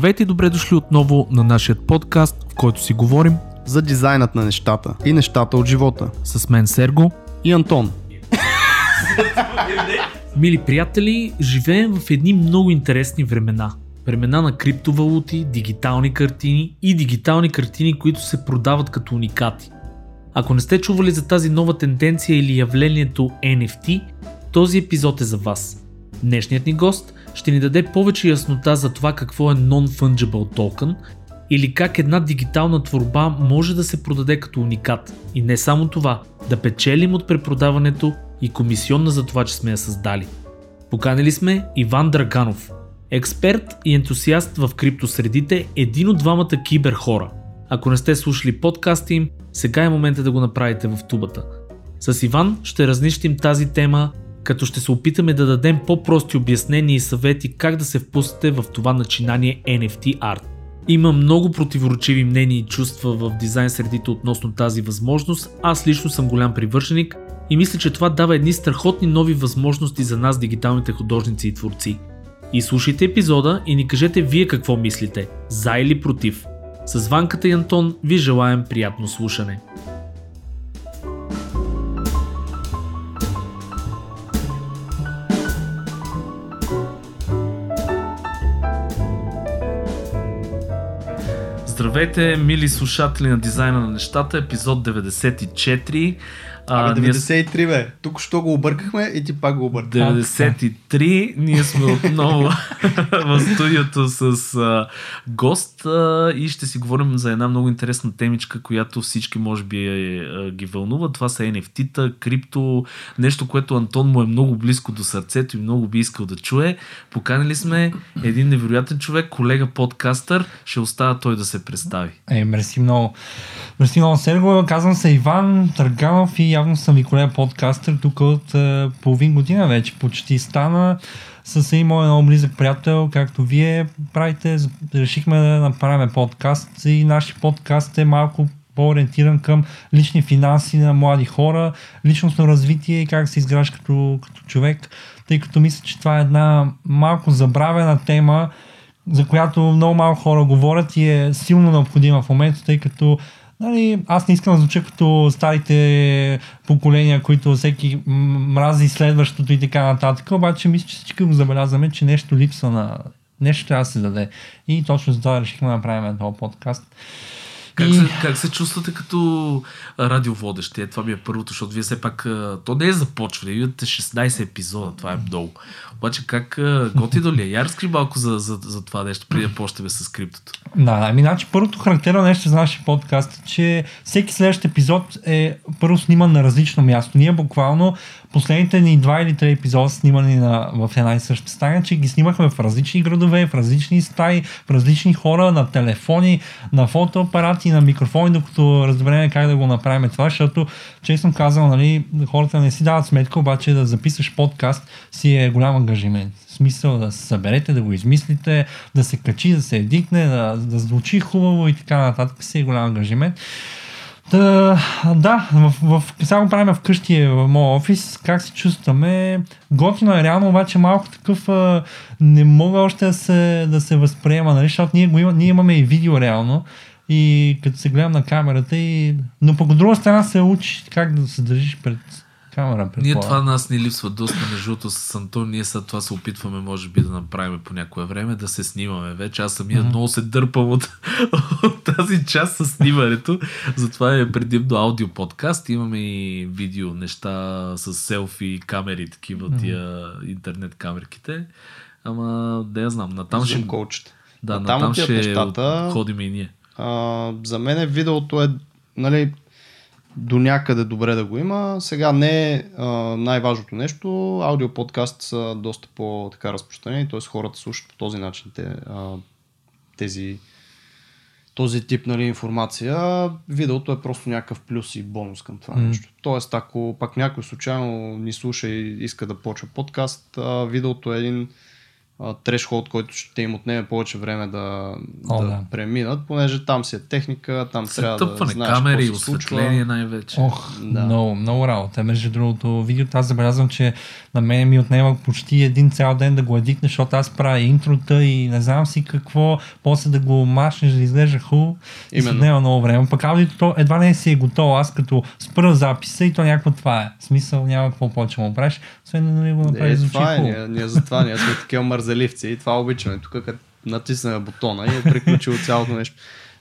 Здравейте и добре дошли отново на нашия подкаст, в който си говорим за дизайнът на нещата и нещата от живота. С мен Серго и Антон. Мили приятели, живеем в едни много интересни времена. Времена на криптовалути, дигитални картини и дигитални картини, които се продават като уникати. Ако не сте чували за тази нова тенденция или явлението NFT, този епизод е за вас. Днешният ни гост ще ни даде повече яснота за това какво е Non-Fungible Token или как една дигитална творба може да се продаде като уникат. И не само това, да печелим от препродаването и комисионна за това, че сме я създали. Поканили сме Иван Драганов, експерт и ентусиаст в криптосредите, един от двамата кибер хора. Ако не сте слушали подкаста им, сега е момента да го направите в тубата. С Иван ще разнищим тази тема, като ще се опитаме да дадем по-прости обяснения и съвети как да се впуснете в това начинание NFT Art. Има много противоречиви мнения и чувства в дизайн средите относно тази възможност. Аз лично съм голям привърженик и мисля, че това дава едни страхотни нови възможности за нас, дигиталните художници и творци. И слушайте епизода и ни кажете вие какво мислите, за или против. С Ванката и Антон ви желаем приятно слушане. Здравейте, мили слушатели на дизайна на нещата, епизод 94. А, 93, ние... бе. Тук що го объркахме и ти пак го объркахме. 93. Ние сме отново в студиото с а, гост а, и ще си говорим за една много интересна темичка, която всички може би е, а, ги вълнува. Това са NFT-та, крипто, нещо, което Антон му е много близко до сърцето и много би искал да чуе. Поканили сме един невероятен човек, колега подкастър. Ще остава той да се представи. Е, мерси много. Мерси много, Серго. Казвам се Иван Търганов и явно съм ви колега подкастър тук от е, половин година вече почти. Стана с един мой много близък приятел, както вие правите, решихме да направим подкаст и нашия подкаст е малко по-ориентиран към лични финанси на млади хора, личностно развитие и как се изграждаш като, като човек, тъй като мисля, че това е една малко забравена тема, за която много малко хора говорят и е силно необходима в момента, тъй като Нали, аз не искам да звуча като старите поколения, които всеки мрази следващото и така нататък, обаче мисля, че всички го забелязваме, че нещо липсва на... Нещо трябва да се даде. И точно за това решихме да направим този подкаст. Как, и... се, как се чувствате като радиоводещи? Това ми е първото, защото вие все пак... То не е започване, имате 16 епизода, това е много. Обаче как готино ли е? Я разкри малко за, за, за това нещо, преди да почнем с криптото. Да, ами, значи първото характерно нещо за нашия подкаст е, че всеки следващ епизод е първо сниман на различно място. Ние буквално последните ни два или три епизода снимани на, в една и съща стая, че ги снимахме в различни градове, в различни стаи, в различни хора, на телефони, на фотоапарати, на микрофони, докато разберем как да го направим това, защото, честно казвам, нали, хората не си дават сметка, обаче да записваш подкаст си е голям ангажимент. В смисъл да се съберете, да го измислите, да се качи, да се едикне, да, да звучи хубаво и така нататък си е голям ангажимент. Да, да в, в, сега правим вкъщи в моят офис. Как се чувстваме? Готино е реално, обаче малко такъв а, не мога още да се, да се възприема, нали? защото ние, го има, ние имаме и видео реално и като се гледам на камерата и... Но по друга страна се учи как да се държиш пред камера. Ние това нас ни липсва доста, между другото с Антон. Ние след това се опитваме, може би, да направим по някое време, да се снимаме вече. Аз самия mm-hmm. много се дърпам от, от тази част с снимането. Затова е предимно аудио подкаст. Имаме и видео неща с селфи, камери, такива mm-hmm. тия интернет камерките. Ама да я знам, натам ще... Коучите. Да, натам, натам ще нещата, ходим и ние. А, за мен видеото е нали, до някъде добре да го има. Сега не е най-важното нещо. Аудиоподкаст са доста по-така разпространени, т.е. хората слушат по този начин те, а, тези, този тип нали, информация. Видеото е просто някакъв плюс и бонус към това mm. нещо. Тоест, ако пак някой случайно ни слуша и иска да почва подкаст, а, видеото е един трешхолд, който ще им отнеме повече време да, О, да, да. преминат, понеже там си е техника, там трябва да Сетъпване, знаеш камери, какво се осветление най-вече. Ох, Да. да. много, много работа. Между другото, видеото аз забелязвам, че на мен ми отнема почти един цял ден да го едитне, защото аз правя интрота и не знам си какво, после да го машнеш да изглежда хубаво. И се Именно. отнема много време. Пък аудиото то едва не си е готово. Аз като спра записа и то някакво това е. В смисъл няма какво повече му правиш, освен да нали го Е, звучи това е, ние, ние затова ние сме такива мързеливци и това обичаме. Тук като натиснем бутона и е приключило цялото нещо.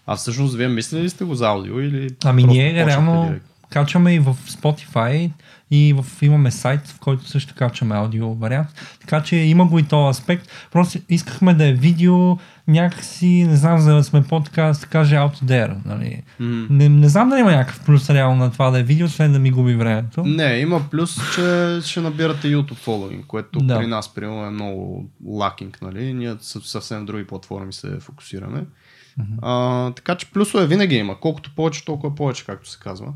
А всъщност вие мислили ли сте го за аудио или Ами ние реално директно? качваме и в Spotify и в, имаме сайт, в който също качваме аудио вариант. Така че има го и този аспект. Просто искахме да е видео някакси, не знам, за да сме по-така, да се каже, out there. Нали. М. Не, не знам дали има някакъв плюс реално на това да е видео, освен да ми губи времето. Не, има плюс, че ще набирате YouTube following, което Да. при нас, примерно, е много лакинг, нали? Ние съв- съвсем други платформи се фокусираме. А, така че плюсове винаги има. Колкото повече, толкова повече, както се казва.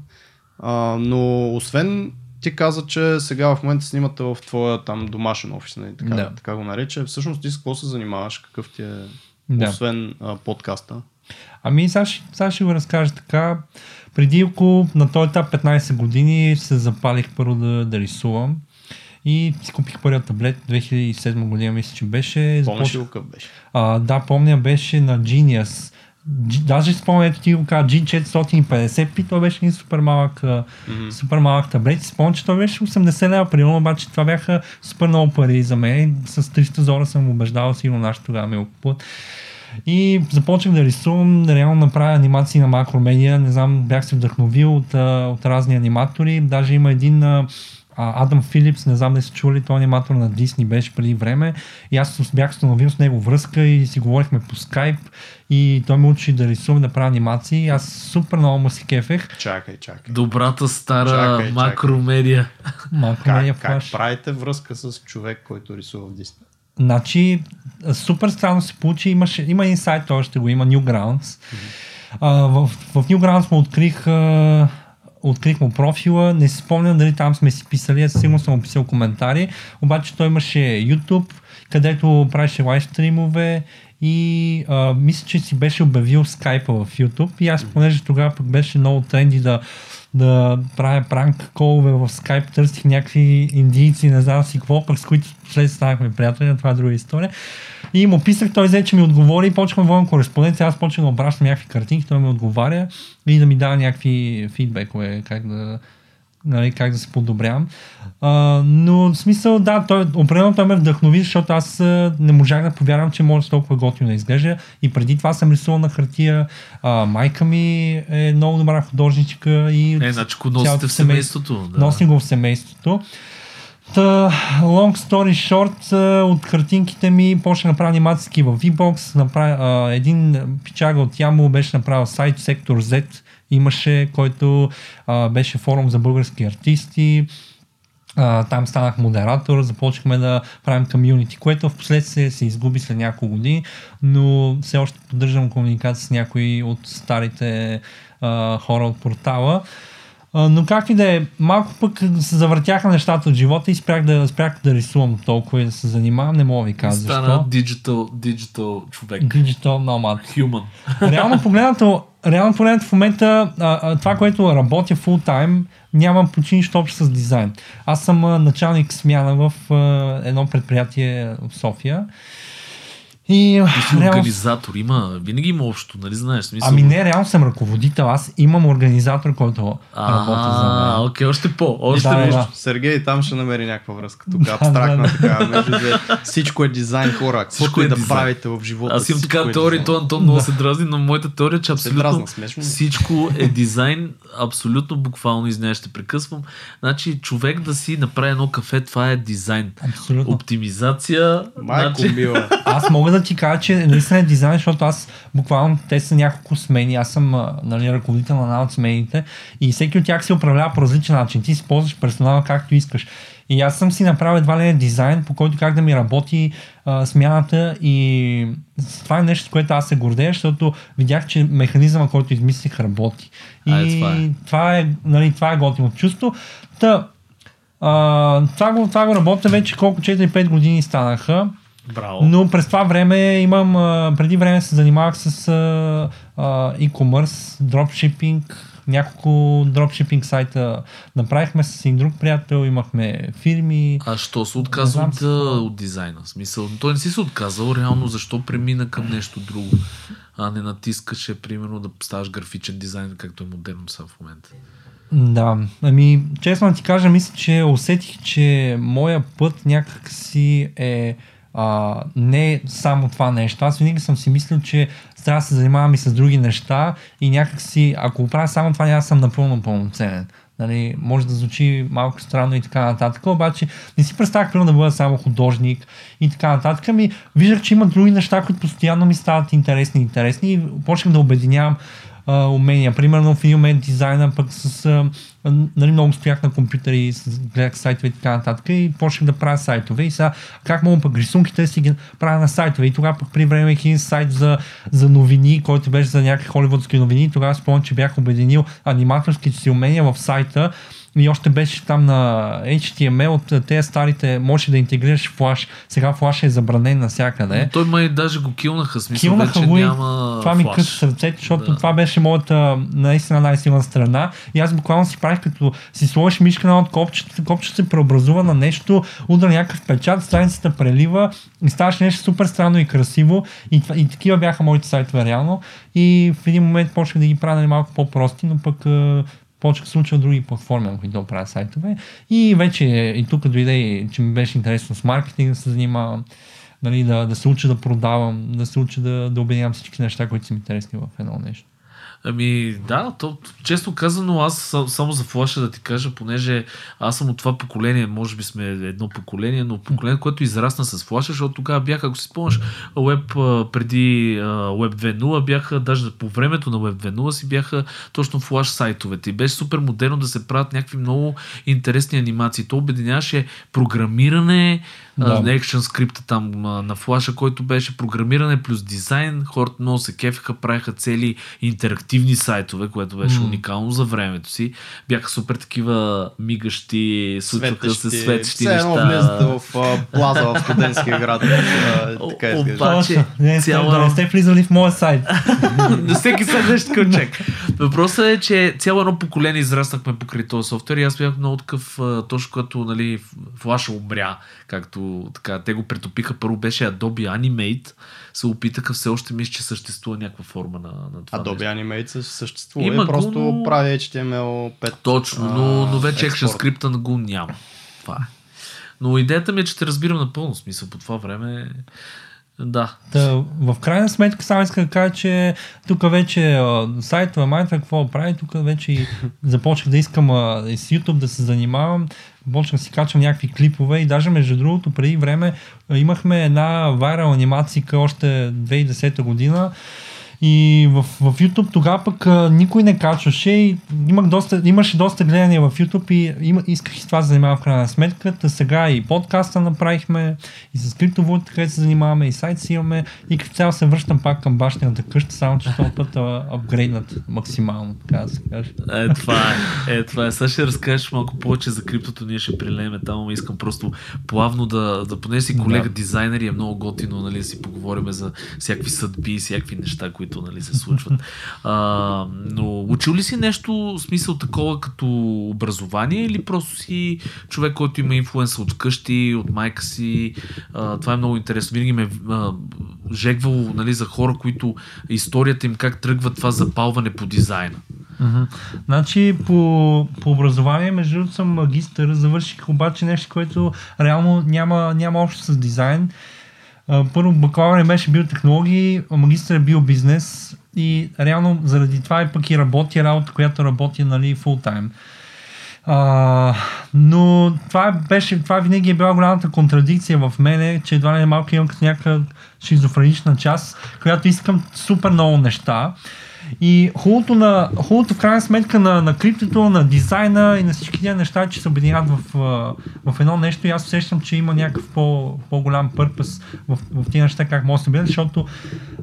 А, но освен ти каза, че сега в момента снимате в твоя там домашен офис, нали? така, Да. така го нарече. Всъщност ти с какво се занимаваш? Какъв ти е, Да. освен а, подкаста? Ами сега ще, сега ще го разкажа така. Преди около на този етап 15 години се запалих първо да, да рисувам. И си купих първият таблет 2007 година, мисля, че беше. Помниш ли какъв беше? А, да, помня, беше на Genius. G, даже спомня, ето ти го каза, G450P, той беше един супер малък, Мгм. супер малък таблет. Спомням, че той беше 80 лева, примерно, обаче това бяха супер много пари за мен. С 300 зора съм убеждавал, сигурно нашите тогава го купуват. И започнах да рисувам, реално направя анимации на макромедия. Не знам, бях се вдъхновил от, от разни аниматори. Даже има един а, Адам Филипс, не знам дали сте чули, той аниматор на Дисни беше преди време. И аз бях установил с него връзка и си говорихме по скайп. И той ме учи да рисувам, да правя анимации. Аз супер много му си кефех. Чакай, чакай. Добрата стара Чакай, чакай. макромедия. Макромедия Как, как правите връзка с човек, който рисува в Disney? Значи, супер странно се получи. Имаше, има един сайт, още го има, Newgrounds. А, в, в Newgrounds му открих, а, открих му профила. Не си спомням дали там сме си писали, аз сигурно съм му писал коментари. Обаче той имаше YouTube, където правеше лайв стримове и а, мисля, че си беше обявил скайпа в YouTube и аз, понеже тогава пък беше много тренди да, да правя пранк колове в скайп, търсих някакви индийци, не знам си какво, пък с които след станахме приятели, това е друга история. И му писах, той взе, че ми отговори и почвам водим кореспонденция, аз почвам да обращам някакви картинки, той ми отговаря и да ми дава някакви фидбекове, как да, нали, как да се подобрявам. А, но в смисъл, да, той, определено той ме вдъхнови, защото аз а, не можах да повярвам, че може толкова готино да изглежда. И преди това съм рисувал на хартия. А, майка ми е много добра художничка и Е, значи го носите в семейството. Да. Носи го в семейството. Та, long story short, от картинките ми почна да правя анимации в VBOX. Направя, а, един пичага от Ямбол беше направил сайт Сектор Z. Имаше, който а, беше форум за български артисти. А, там станах модератор, започнахме да правим комьюнити, което в последствие се изгуби след няколко години, но все още поддържам комуникация с някои от старите а, хора от портала. Но както и да е, малко пък се завъртяха нещата от живота и спрях да, спрях да рисувам толкова и да се занимавам, не мога да ви кажа Стана защо. диджитал, диджитал човек. Digital nomad. Human. Реално погледнато, реално погледнато в момента а, а, това, което работя full time, нямам почти нищо общо с дизайн. Аз съм а, началник смяна в а, едно предприятие в София. И Ти си реално, организатор. Има, винаги има общо, нали знаеш? Смисъл... ами не, реално съм ръководител. Аз имам организатор, който работи за А, мен. окей, още по. Още Да, да. Сергей там ще намери някаква връзка. Тук абстрактна така. Между. Всичко е дизайн хора. Всичко е и да правите в живота. Аз имам така е теория, то Антон много се дразни, но моята теория е, че абсолютно е. всичко е дизайн, абсолютно буквално, извинявай, ще прекъсвам. Значи човек да си направи едно кафе, това е дизайн. Оптимизация. Майко значи... мила. Аз мога да ти кажа, че наистина е дизайн, защото аз буквално те са няколко смени. Аз съм нали, ръководител на една от смените и всеки от тях се управлява по различен начин. Ти си ползваш персонала както искаш. И аз съм си направил едва ли дизайн, по който как да ми работи а, смяната и това е нещо, с което аз се гордея, защото видях, че механизъма, който измислих, работи. И А, е, това е. това е, нали, това е готино чувство. Та, а, това, го, това го работя вече колко 4-5 години станаха. Браво. Но през това време имам, преди време се занимавах с e-commerce, дропшипинг, няколко дропшипинг сайта направихме с един друг приятел, имахме фирми. А що се отказва знам от, от дизайна? Смисъл, той не си се отказал, реално защо премина към нещо друго, а не натискаше, примерно, да ставаш графичен дизайн, както е модерно сега в момента. Да, ами честно ти кажа, мисля, че усетих, че моя път някак си е а, не само това нещо. Аз винаги съм си мислил, че трябва да се занимавам и с други неща и някак си, ако правя само това, няма съм напълно пълноценен. Нали, може да звучи малко странно и така нататък, обаче не си представях примерно да бъда само художник и така нататък. Ами, виждах, че има други неща, които постоянно ми стават интересни и интересни и почнах да обединявам а, умения. Примерно в един момент дизайна, пък с... А, нали, много стоях на компютъри, гледах сайтове и така нататък и почнах да правя сайтове. И сега как мога пък рисунките си ги правя на сайтове? И тогава пък при време един сайт за, за новини, който беше за някакви холивудски новини. Тогава спомням, че бях обединил аниматорските си умения в сайта и още беше там на HTML от тези старите, може да интегрираш флаш. Сега флаш е забранен навсякъде. Но той май даже го килнаха, смисъл Килнаха вече го и няма това ми къса сърцето, защото Да. това беше моята наистина най-силна страна. И аз буквално си правих като си сложиш мишка на от копчета, копчето се преобразува на нещо, удра някакъв печат, страницата прелива и ставаш нещо супер странно и красиво. И, и такива бяха моите сайтове реално. И в един момент почнах да ги правя нали, малко по-прости, но пък почнах да от други платформи, на които да правя сайтове. И вече и тук дойде, че ми беше интересно с маркетинг да се занимавам, нали, да, да се уча да продавам, да се уча да, да обединявам всички неща, които са ми интересни в едно нещо. Ами да, то, често казано, аз са- само за флаша да ти кажа, понеже аз съм от това поколение, може би сме едно поколение, но поколение, което израсна с флаша, защото тогава бяха, ако си спомняш, Web преди Web 2.0 бяха, даже по времето на Web 2.0 си бяха точно флаш сайтовете. И беше супер модерно да се правят някакви много интересни анимации. То обединяваше програмиране, Да. екшен скрипта там а, на флаша, който беше програмиране плюс дизайн. Хората много се кефиха, правиха цели интерактивни сайтове, което беше М. уникално за времето си. Бяха супер такива мигащи, случваха се светещи Все едно неща. влизате в а, плаза в студентския град. а, така ба- Обаче, не, цяла- да не сте влизали в моя сайт. На всеки сайт нещо чек. Въпросът е, че цяло едно поколение израснахме покрай този софтуер и аз бях много такъв, точно когато нали, флаша умря, както така, те го претопиха. Първо беше Adobe Animate, се опитаха все още мисля, че съществува някаква форма на, на това. Adobe нещо. Animate съществува Има и го, просто но- прави HTML5. Точно, но, но вече екшен експорт. скрипта го няма. Това е. Но идеята ми е, че те разбирам напълно смисъл. По това време да. Та, в крайна сметка само искам да кажа, че тук вече сайтове майта какво прави, тук вече и започнах да искам а, и с YouTube да се занимавам, почнах си качвам някакви клипове и даже между другото преди време имахме една вайрал анимация още 2010 година и в, в YouTube тогава пък а, никой не качваше и имах доста, имаше доста гледания в YouTube и има, исках и това да занимавам в крайна сметка. Та сега и подкаста направихме, и с криптовалута, където се занимаваме, и сайт си имаме и като цяло се връщам пак към бащината къща, само че този път а, апгрейднат максимално, така да се каже. Е, това е. Е, това е. Сега ще разкажеш малко повече за криптото, ние ще прилееме там, искам просто плавно да, да поне си колега Да. дизайнер и е много готино, нали, си поговорим за всякакви съдби, всякакви неща, които нали, се случват. А, но учил ли си нещо, смисъл такова като образование или просто си човек, който има инфлуенса от къщи, от майка си? А, това е много интересно. Винаги ме а, жегвало нали, за хора, които историята им как тръгва това запалване по дизайна. Мгм. Значи по, по образование, между другото съм магистър, завърших обаче нещо, което реално няма, няма общо с дизайн. А, Първо бакалавър беше биотехнологии, магистър е биобизнес и реално заради това и пък и работи работа, която работи нали, фул тайм. А, но това беше, това винаги е била голямата контрадикция в мене, че едва ли малко имам като някаква шизофренична част, която искам супер много неща. И хубавото, на, хубавото в крайна сметка на, на криптото, на дизайна и на всички тези неща, че се обединяват в, в едно нещо. И аз усещам, че има някакъв по, по-голям пърпъс в, в тези неща, как може да се обединят, защото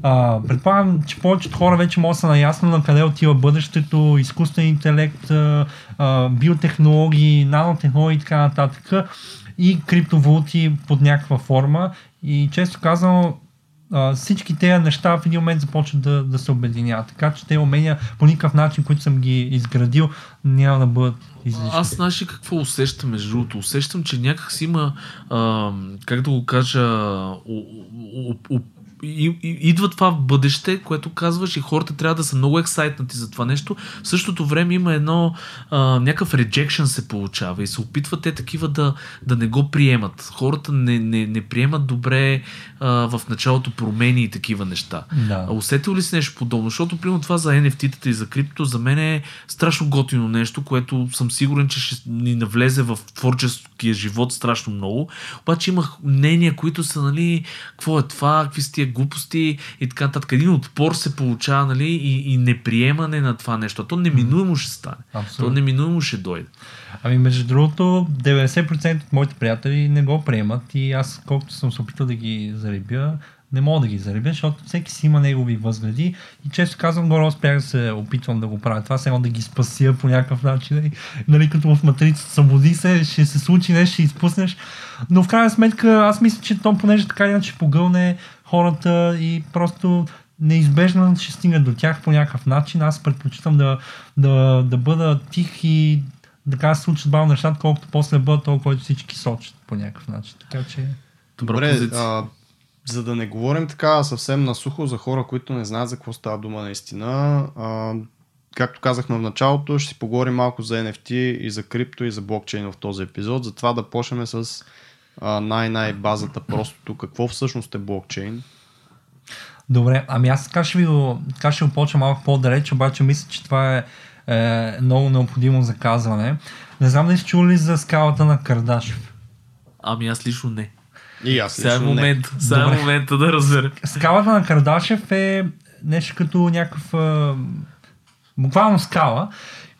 а, предполагам, че повечето хора вече могат да са наясно на къде отива бъдещето, изкуствен интелект, а, биотехнологии, нанотехнологии и така нататък и криптовалути под някаква форма. И често казвам, всички тези неща в един момент започват да, да се обединяват. Така че те умения по никакъв начин, които съм ги изградил, няма да бъдат излишни. Аз знаеш ли какво усещам между другото? Усещам, че някак си има, а, как да го кажа, и, и, идва това в бъдеще, което казваш и хората трябва да са много ексайтнати за това нещо. В същото време има едно а, някакъв rejection се получава и се опитват те такива да, да не го приемат. Хората не, не, не приемат добре а, в началото промени и такива неща. Да. А усетил ли си нещо подобно? Защото, примерно, това за NFT-тата и за крипто за мен е страшно готино нещо, което съм сигурен, че ще ни навлезе в творческия живот страшно много. Обаче имах мнения, които са, нали, какво е това, какви са тия глупости и така нататък. Един отпор се получава, нали, и, и неприемане на това нещо. То неминуемо ще стане. Абсолютно. То неминуемо ще дойде. Ами между другото, 90% от моите приятели не го приемат и аз колкото съм се опитал да ги заребя, не мога да ги заребя, защото всеки си има негови възгледи и често казвам, горе успях да се опитвам да го правя. Това само да ги спася по някакъв начин. Нали, нали като в матрицата събуди се, ще се случи нещо, ще изпуснеш. Но в крайна сметка аз мисля, че то понеже така иначе погълне хората и просто неизбежно ще стигне до тях по някакъв начин. Аз предпочитам да, да, да бъда тих и така се случат бавно нещата, колкото после бъдат толкова, който всички сочат по някакъв начин. Така че... Добре, а, за да не говорим така съвсем насухо за хора, които не знаят за какво става дума наистина, а, както казахме в началото, ще си поговорим малко за NFT и за крипто и за блокчейн в този епизод. Затова да почнем с а, най-най базата простото. Какво всъщност е блокчейн? Добре, ами аз така ще ви го, така ще го почна малко по-далеч, обаче мисля, че това е, е много необходимо за казване. Не знам дали сте чули за скалата на Кардашев. Ами аз лично не. И аз Сега е не. момент, сега е момента да разбера. Скалата на Кардашев е нещо като някакъв буквално скала,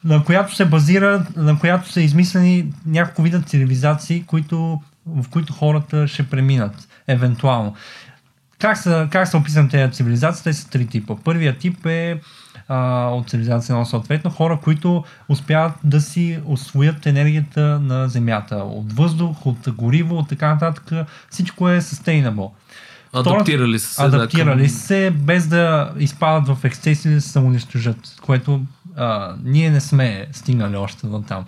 на която се базира, на която са измислени няколко вида цивилизации, които, в които хората ще преминат, евентуално. Как са, как са описани тези цивилизации? Те са три типа. Първият тип е а, от цивилизация на съответно хора, които успяват да си освоят енергията на Земята. От въздух, от гориво, от така нататък. Всичко е sustainable. Адаптирали са се. Адаптирали да, се, без да изпадат в ексцеси да се самоунищожат, което а, ние не сме стигнали още до там.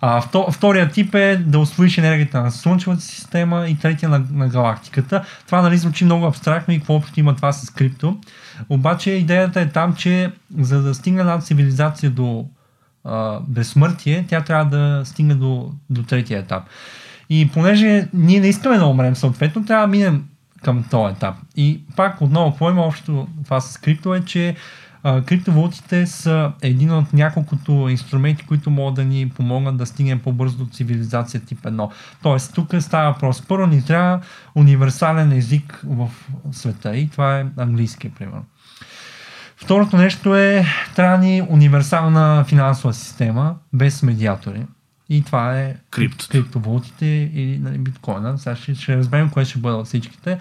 А, вто, втория тип е да освоиш енергията на Слънчевата система и третия на, на галактиката. Това нали звучи много абстрактно и какво общо има това с крипто. Обаче идеята е там, че за да стигне една цивилизация до а, безсмъртие, тя трябва да стигне до, до третия етап. И понеже ние не искаме да умрем, съответно, трябва да минем към този етап. И пак отново, какво има общо това с крипто е, че а, криптовалутите са един от няколкото инструменти, които могат да ни помогнат да стигнем по-бързо до цивилизация тип 1. Тоест, тук става въпрос. Първо ни трябва универсален език в света и това е английския, примерно. Второто нещо е, трябва ни универсална финансова система без медиатори. И това е Криптото. криптовалутите или нали, биткоина. Сега ще, ще разберем кое ще бъде от всичките.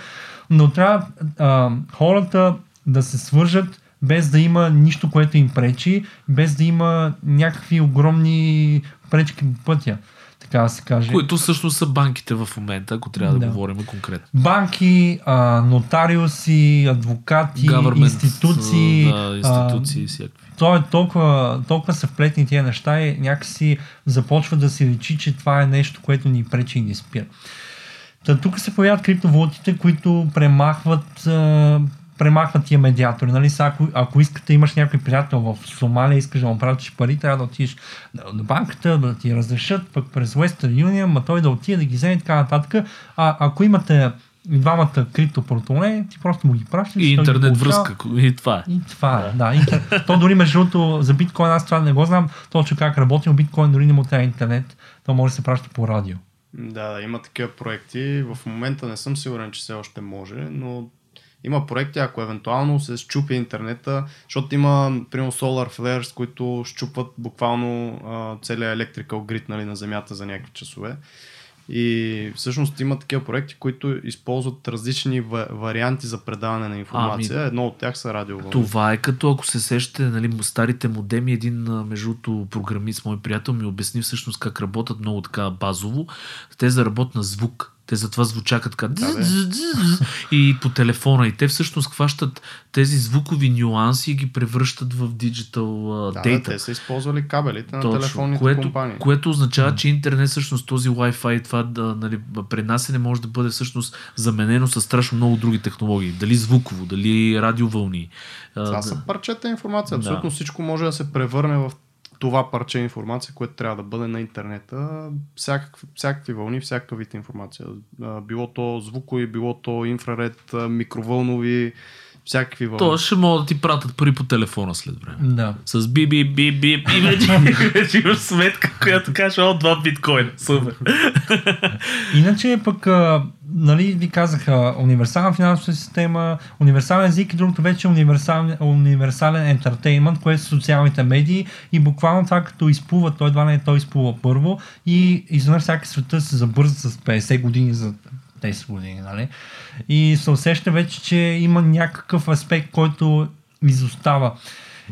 Но трябва а, хората да се свържат без да има нищо, което им пречи, без да има някакви огромни пречки по пътя, така да се каже. Които всъщност са банките в момента, ако трябва да, Да. говорим конкретно. Банки, а, нотариуси, адвокати, Government, институции. Да, институции и всякакви. то е толкова, толкова са вплетни тия неща и някакси започва да си личи, че това е нещо, което ни пречи и ни спира. Та, тук се появяват криптовалутите, които премахват, а, премахват тия медиатори. Нали? Сега, ако, ако искате, имаш някой приятел в Сомалия, искаш да му пратиш пари, трябва да отидеш на, на банката, да ти разрешат, пък през Western Union, ма той да отиде да ги вземе и така нататък. А ако имате и двамата криптопортмоне, ти просто му ги пращаш. И интернет връзка. И това е. И това е, да. Интер... То дори между другото за биткоин аз това не го знам точно как работи, но биткоин дори не му трябва интернет. То може да се праща по радио. Да, да, има такива проекти. В момента не съм сигурен, че все още може, но Има проекти, ако евентуално се щупи интернета, защото има, примерно, solar flares, които щупват буквално а, целият electrical grid нали, на Земята за някакви часове. И всъщност има такива проекти, които използват различни ва- варианти за предаване на информация. Ами, Едно от тях са радиовълни. Това е като ако се сещате нали, старите модеми, един между другото програмист, мой приятел ми обясни всъщност как работят много така базово. Те заработят на звук. Те затова звучаха така. Да, и по телефона. И те всъщност хващат тези звукови нюанси и ги превръщат в диджитал Да, дейта. те са използвали кабелите на телефонните което, компании. което означава, че интернет всъщност този Wi-Fi, това да, нали, пренасене може да бъде всъщност заменено с страшно много други технологии. Дали звуково, дали радиовълни. Това да. са парчета информация. Да. Абсолютно всичко може да се превърне в това парче информация, което трябва да бъде на интернета. Всякакви, всякакви вълни, всякакъв вид информация. Било то звукови, било то инфраред, микровълнови, всякакви вълни. То ще могат да ти пратят пари по телефона след време. Да. С би би би би и вече, имаш сметка, която каже, о, два биткоина. Супер. Иначе пък, нали, ви казаха универсална финансова система, универсален език и другото вече е универсален, универсален ентертеймент, което са социалните медии и буквално това като изплува, той едва не той изплува първо и изведнъж всяка света се забърза с 50 години за 10 години, нали? И се усеща вече, че има някакъв аспект, който изостава.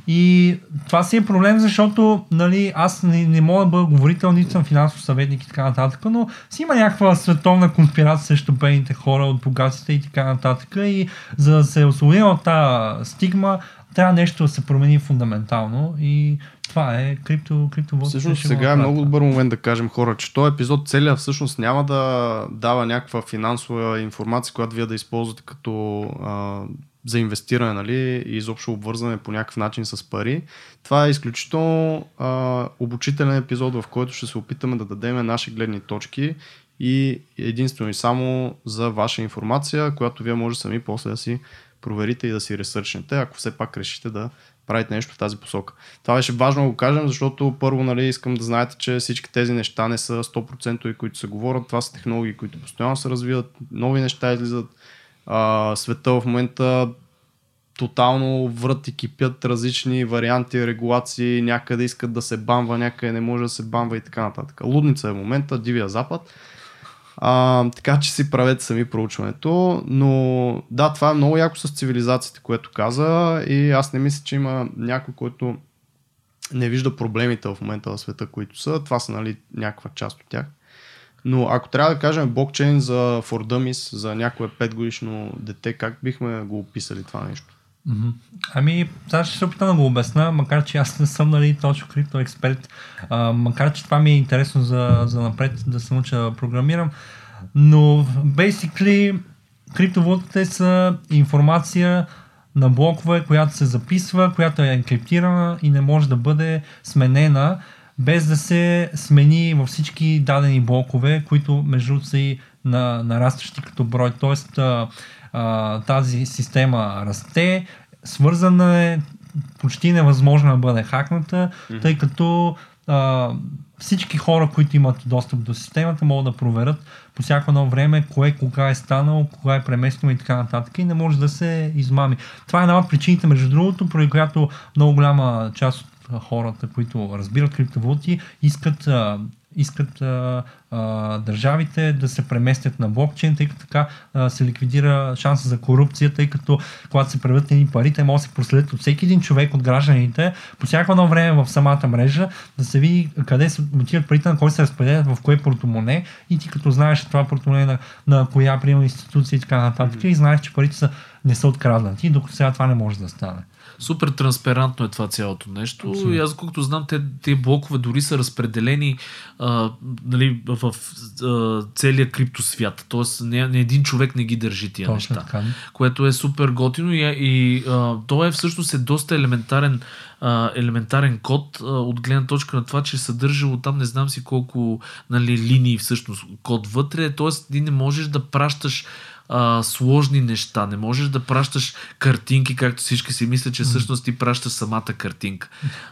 И това си е проблем, защото нали, аз не, не мога да бъда говорител, нито съм финансов съветник и така нататък, но си има някаква световна конспирация срещу бедните хора от богатите и така нататък. И за да се освободим от тази стигма, трябва нещо да се промени фундаментално и това е крипто, криптовалутата. Всъщност сега е много добър момент да кажем хора, че този епизод целият всъщност няма да дава някаква финансова информация, която вие да използвате като а, за инвестиране, нали, и изобщо обвързване по някакъв начин с пари. Това е изключително а, обучителен епизод, в който ще се опитаме да дадем наши гледни точки и единствено и само за ваша информация, която вие може сами после да си проверите и да си ресърчнете, ако все пак решите да правите нещо в тази посока. Това беше важно да го кажем, защото първо нали, искам да знаете, че всички тези неща не са 100% и които се говорят. Това са технологии, които постоянно се развиват, нови неща излизат. А, света в момента тотално врат и кипят различни варианти, регулации, някъде искат да се бамва, някъде не може да се бамва и така нататък. Лудница е в момента, Дивия Запад. А, така че си правете сами проучването, но да, това е много яко с цивилизациите, което каза и аз не мисля, че има някой, който не вижда проблемите в момента в света, които са. Това са нали, някаква част от тях. Но ако трябва да кажем блокчейн за For Dummies, за някое 5 годишно дете, как бихме го описали това нещо? Мгм. Ами, сега ще се опитам да го обясна, макар че аз не съм нали, точно крипто експерт, а, макар че това ми е интересно за, за напред да се науча да програмирам, но basically криптовалутите са информация на блокове, която се записва, която е енкриптирана и не може да бъде сменена без да се смени във всички дадени блокове, които между са и на, нарастващи като брой. Тоест а, а, тази система расте, свързана е, почти невъзможно да бъде хакната, Мгм. тъй като а, всички хора, които имат достъп до системата, могат да проверят по всяко едно време кое кога е станало, кога е преместено и така нататък и не може да се измами. Това е една от причините, между другото, поради която много голяма част от хората, които разбират криптовалути, искат, искат а, а, държавите да се преместят на блокчейн, тъй като така а, се ликвидира шанса за корупция, тъй като когато се правят едни пари, те могат да се проследят от всеки един човек от гражданите по всяко едно време в самата мрежа, да се види къде се отиват парите, на кой се разпределят, в кое портомоне и ти като знаеш това портомоне на, на коя приема институция и така нататък и знаеш, че парите са, не са откраднати, докато сега това не може да стане. Супер транспарантно е това цялото нещо. Абсолютно. И аз, колкото знам, те, те блокове дори са разпределени а, нали, в а, целия криптосвят. Тоест, не, не един човек не ги държи тия Точно неща. така. Което е супер готино и, и а, то е всъщност е доста елементарен, а, елементарен код а, от гледна точка на това, че е съдържало там не знам си колко нали, линии всъщност код вътре. Тоест, ти не можеш да пращаш а, сложни неща. Не можеш да пращаш картинки, както всички си мислят, че всъщност ти пращаш самата картинка.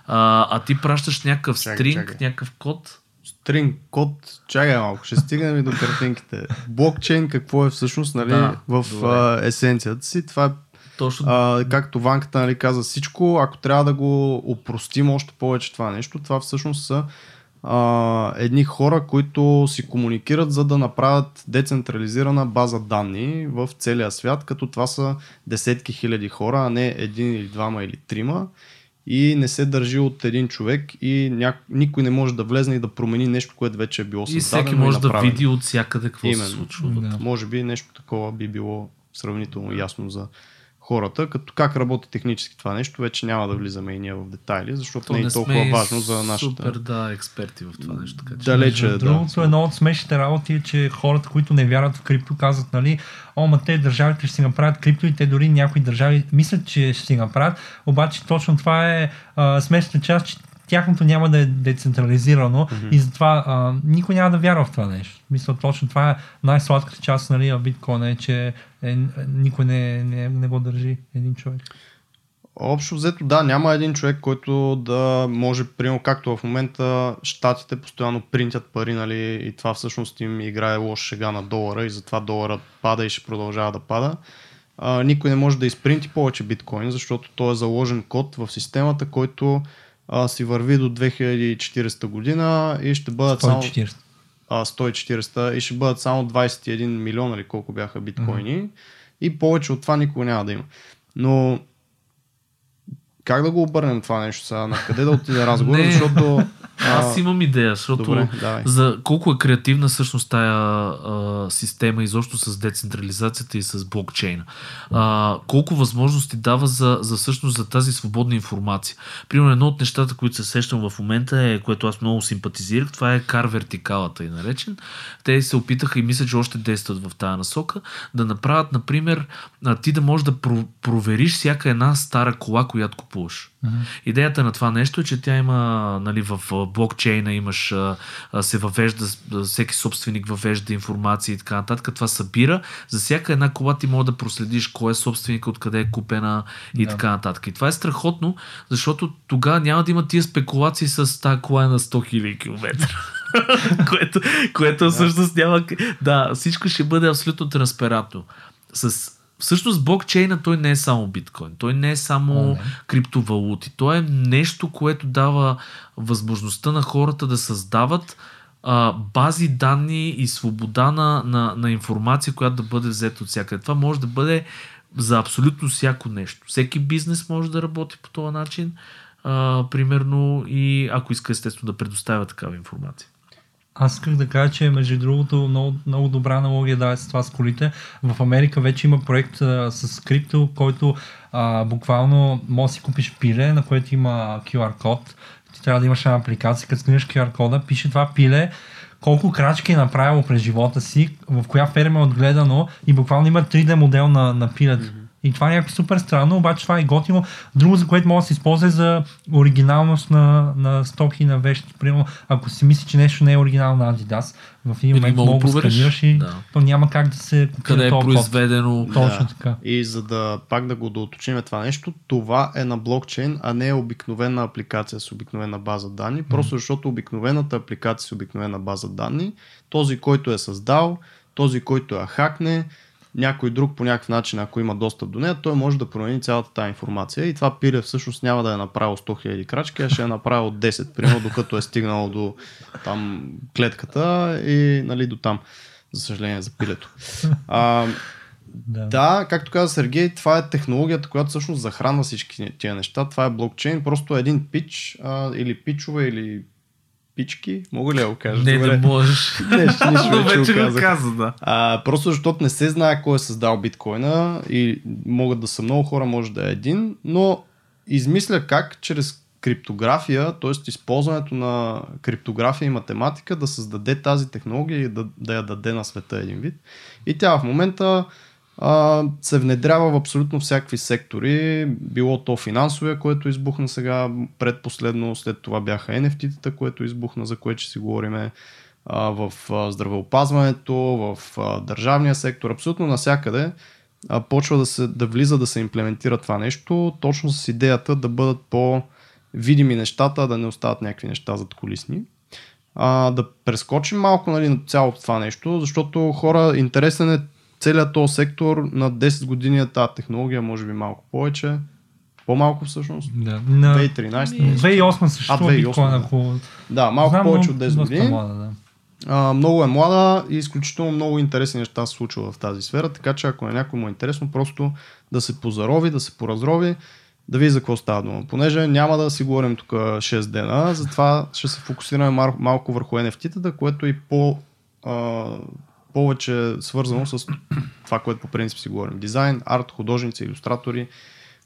А, а ти пращаш някакъв Чакай, стринг, чакай. някакъв код. стринг код, чакай малко, ще стигнем и до картинките. Блокчейн какво е всъщност нали, Да, в а, есенцията си? Това е Точно. а, както Ванката нали, каза всичко, ако трябва да го опростим още повече това нещо, това всъщност са а, едни хора, които си комуникират за да направят децентрализирана база данни в целия свят, като това са десетки хиляди хора, а не един или двама или трима и не се държи от един човек и ня... никой не може да влезне и да промени нещо, което вече е било и създадено всеки може и да види от всякъде какво Именно. се случва. Да. Може би нещо такова би било сравнително ясно за хората. Като как работи технически това нещо, вече няма да влизаме и ние в детайли, защото То не е не толкова сме важно за нашата... Супер, да, експерти в това нещо. Така че. Далече, Между да. другото, едно от смешните работи е, че хората, които не вярват в крипто, казват, нали, о, ма те държавите ще си направят крипто и те дори някои държави мислят, че ще си направят, обаче точно това е а, смешната част, че тяхното няма да е децентрализирано mm-hmm. и затова а, никой няма да вярва в това нещо. Мисля, точно това е най-сладката част нали, в биткоина е, че е, никой не, не, не го държи един човек. Общо взето, да, няма един човек, който да може, примерно както в момента щатите постоянно принтят пари, нали, и това всъщност им играе лош шега на долара и затова доларът пада и ще продължава да пада. А, никой не може да изпринти повече биткоин, защото то е заложен код в системата, който а, си върви до 2040 година и ще бъдат само 140. а, 140 и ще бъдат само 21 милиона или колко бяха биткоини mm-hmm. и повече от това никога няма да има. Но как да го обърнем това нещо сега? На къде да отиде разговор? Защото... Аз имам идея, защото Добре, давай. за колко е креативна всъщност тая а, система изобщо с децентрализацията и с блокчейна. А, колко възможности дава за, за всъщност за тази свободна информация. Примерно едно от нещата, които се сещам в момента е, което аз много симпатизирах, това е кар вертикалата и наречен. Те се опитаха и мисля, че още действат в тази насока, да направят, например, ти да можеш да про- провериш всяка една стара кола, която купуваш. Идеята на това нещо е, че тя има, нали, в блокчейна имаш, се въвежда, всеки собственик въвежда информация и така нататък. Това събира. За всяка една кола ти може да проследиш кой е собственик, откъде е купена и Да. така нататък. И това е страхотно, защото тогава няма да има тия спекулации с тази кола е на 100 000 км. което, което всъщност няма. Да, всичко ще бъде абсолютно транспарантно. С Всъщност блокчейна той не е само биткоин, той не е само не. криптовалути. То е нещо, което дава възможността на хората да създават а, бази данни и свобода на, на, на информация, която да бъде взета от всякъде. Това може да бъде за абсолютно всяко нещо. Всеки бизнес може да работи по този начин, а, примерно, и ако иска естествено да предоставя такава информация. Аз исках да кажа, че между другото много, много добра аналогия да с това с колите. В Америка вече има проект а, с крипто, който а, буквално може да си купиш пиле, на което има QR код. Ти трябва да имаш една апликация, като скринеш QR кода, пише това пиле, колко крачки е направило през живота си, в коя ферма е отгледано и буквално има 3D модел на, на пилето. И това е някакво супер странно, обаче това е готино. Друго, за което може да се използва е за оригиналност на, на стоки, на вещи. Примерно, ако си мисли, че нещо не е оригинално на Adidas, в един момент мога да сканираш и Да. то няма как да се Къде е този код. произведено. Точно така. И за да пак да го доуточним това нещо, това е на блокчейн, а не е обикновена апликация с обикновена база данни, просто защото обикновената апликация с обикновена база данни, този, който е създал, този, който я хакне, някой друг по някакъв начин, ако има достъп до нея, той може да промени цялата тази информация и това пиле всъщност няма да е направил 100 000 крачки, а ще е направил 10, примерно, докато е стигнал до там клетката и нали, до там. За съжаление за пилето. А, Да. да, както каза Сергей, това е технологията, която всъщност захранва всички тия неща. Това е блокчейн, просто един пич а, или пичове или пички, мога ли да го кажа? Не Добре. да можеш. Не, ще, нищо, Но вече го каза, да. А, просто защото не се знае кой е създал биткоина и могат да са много хора, може да е един, но измисля как чрез криптография, т.е. използването на криптография и математика да създаде тази технология и да, да я даде на света един вид. И тя в момента а, се внедрява в абсолютно всякакви сектори, било то финансовия, което избухна сега предпоследно, след това бяха NFT-тата, което избухна, за което ще си говориме, а, в а, здравеопазването, в държавния сектор, абсолютно навсякъде почва да, се, да влиза да се имплементира това нещо, точно с идеята да бъдат по-видими нещата, да не остават някакви неща зад колисни. а, да прескочим малко нали, на цялото това нещо, защото хора, интересен е целият този сектор на 10 години е тази технология, може би малко повече. По-малко всъщност. Да. На 2013. 2008 съществува 2008, биткоин, да. ако... Да, малко Знам, повече от 10 доста години. Млада, да. А, много е млада и изключително много интересни неща се случва в тази сфера, така че ако на някой му е интересно, просто да се позарови, да се поразрови, да види за какво става дума. Понеже няма да си говорим тук 6 дена, затова ще се фокусираме малко върху NFT-тата, което е и по, а, повече свързано с това, което по принцип си говорим. Дизайн, арт, художници, иллюстратори,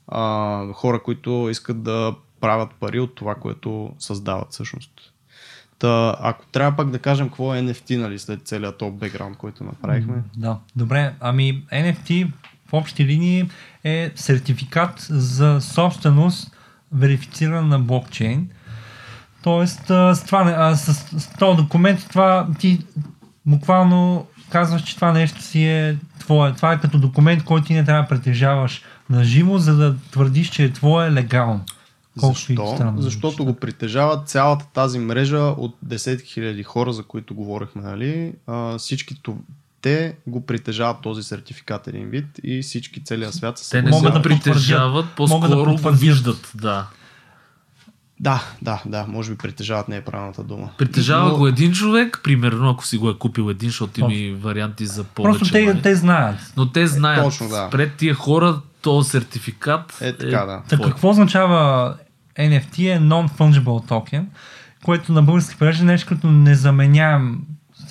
а, хора, които искат да правят пари от това, което създават всъщност. Та, ако трябва пак да кажем какво е NFT, нали, след целият топ бекграунд, който направихме. Да, добре. Ами NFT в общи линии е сертификат за собственост, верифициран на блокчейн. Тоест, с, това, с, с този документ, това ти буквално казваш, че това нещо си е твое. Това е като документ, който ти не трябва да притежаваш на живо, за да твърдиш, че е твое легално. Защо? странно да Защото го притежава цялата тази мрежа от десетки хиляди хора, за които говорихме, нали? А, всички те го притежават този сертификат един вид и всички целия свят са Те не Могат да притежават, да по-скоро го потвърдят. виждат. Да. Да, да, да, може би притежават не е правилната дума. Притежава Но- го един човек, примерно ако си го е купил един, защото има и варианти за повече. Просто те, те знаят. Но те знаят, Точно, да. пред тия хора, този сертификат Е, така, да. Та твой. какво означава NFT е Non-Fungible Token, което на български превежда нещо като незаменяем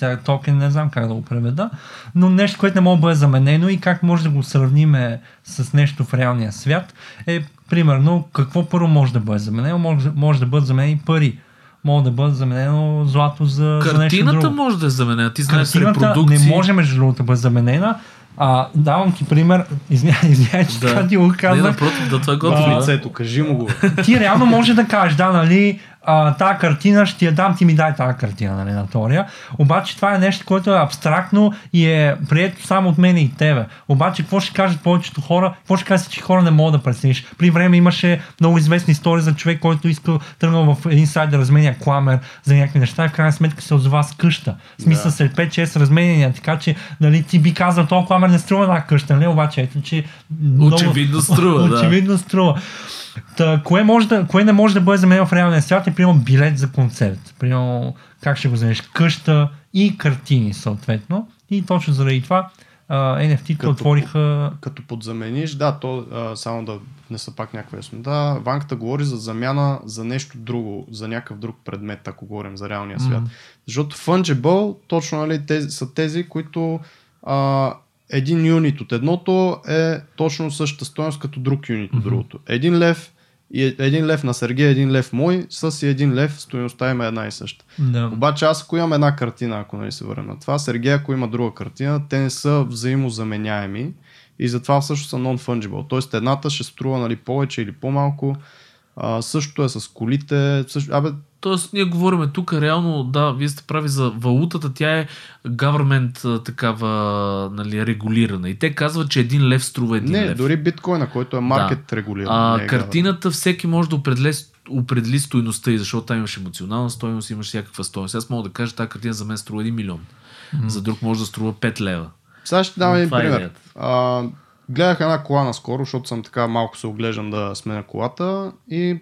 сега токен, не знам как да го преведа, но нещо, което не може да бъде заменено и как може да го сравниме с нещо в реалния свят е примерно какво първо може да бъде заменено, може, може да бъдат заменени пари, може да бъде заменено злато за, за нещо Картината друго. може да е заменена. Ти знаеш Картината репродукции. не може между другото да бъде заменена. А, давам ти пример, извинявай, извинявай, че така ти го Не, казах. напротив, да това е готово. да. лицето, кажи му го. ти реално може да кажеш, да, нали, а, тази картина ще я дам, ти ми дай тази картина, нали, на теория. Обаче това е нещо, което е абстрактно и е прието само от мен и тебе. Обаче какво ще кажат повечето хора? Какво ще кажат, че хора не могат да прецениш? При време имаше много известни истории за човек, който иска тръгнал в един сайт да разменя кламер за някакви неща и в крайна сметка се озова с къща. В смисъл Да. след 5-6 разменяния, така че нали, ти би казал, този кламер не струва една къща, нали? Обаче ето, че много- Очевидно струва, да. Очевидно струва. Та, кое, може да, кое не може да бъде заменено в реалния свят е, примерно, билет за концерт. Примерно, как ще го замениш? Къща и картини, съответно. И точно заради това а, NFT-те Като- отвориха... Като подзамениш, да, то а, само да внеса пак някаква яснота. Ванката говори за замяна за нещо друго, за някакъв друг предмет, ако говорим за реалния свят. Мгм. Защото fungible, точно нали, тези, са тези, които а, един юнит от едното е точно същата стоеност като друг юнит от другото. Един лев и е- един лев на Сергей, един лев мой, с и един лев стоеността им е една и съща. Да. Обаче аз ако имам една картина, ако нали се върнем на това, Сергей ако има друга картина, те не са взаимозаменяеми и затова всъщност са non-fungible. Тоест едната ще струва нали, повече или по-малко. А, същото е с колите. Също, абе, Тоест, ние говорим тук реално, да, вие сте прави за валутата, тя е government такава, нали, регулирана. И те казват, че един лев струва един не, лев. дори биткоина, който е маркет регулиран. А, не е картината всеки може да определи, определи стоеността и защото там имаш емоционална стоеност, имаш всякаква стоеност. Аз мога да кажа, тази картина за мен струва 1 милион. За друг може да струва 5 лева. Сега ще дам един е пример. идеята. А, гледах една кола наскоро, защото съм така малко се оглеждам да сменя колата и Е,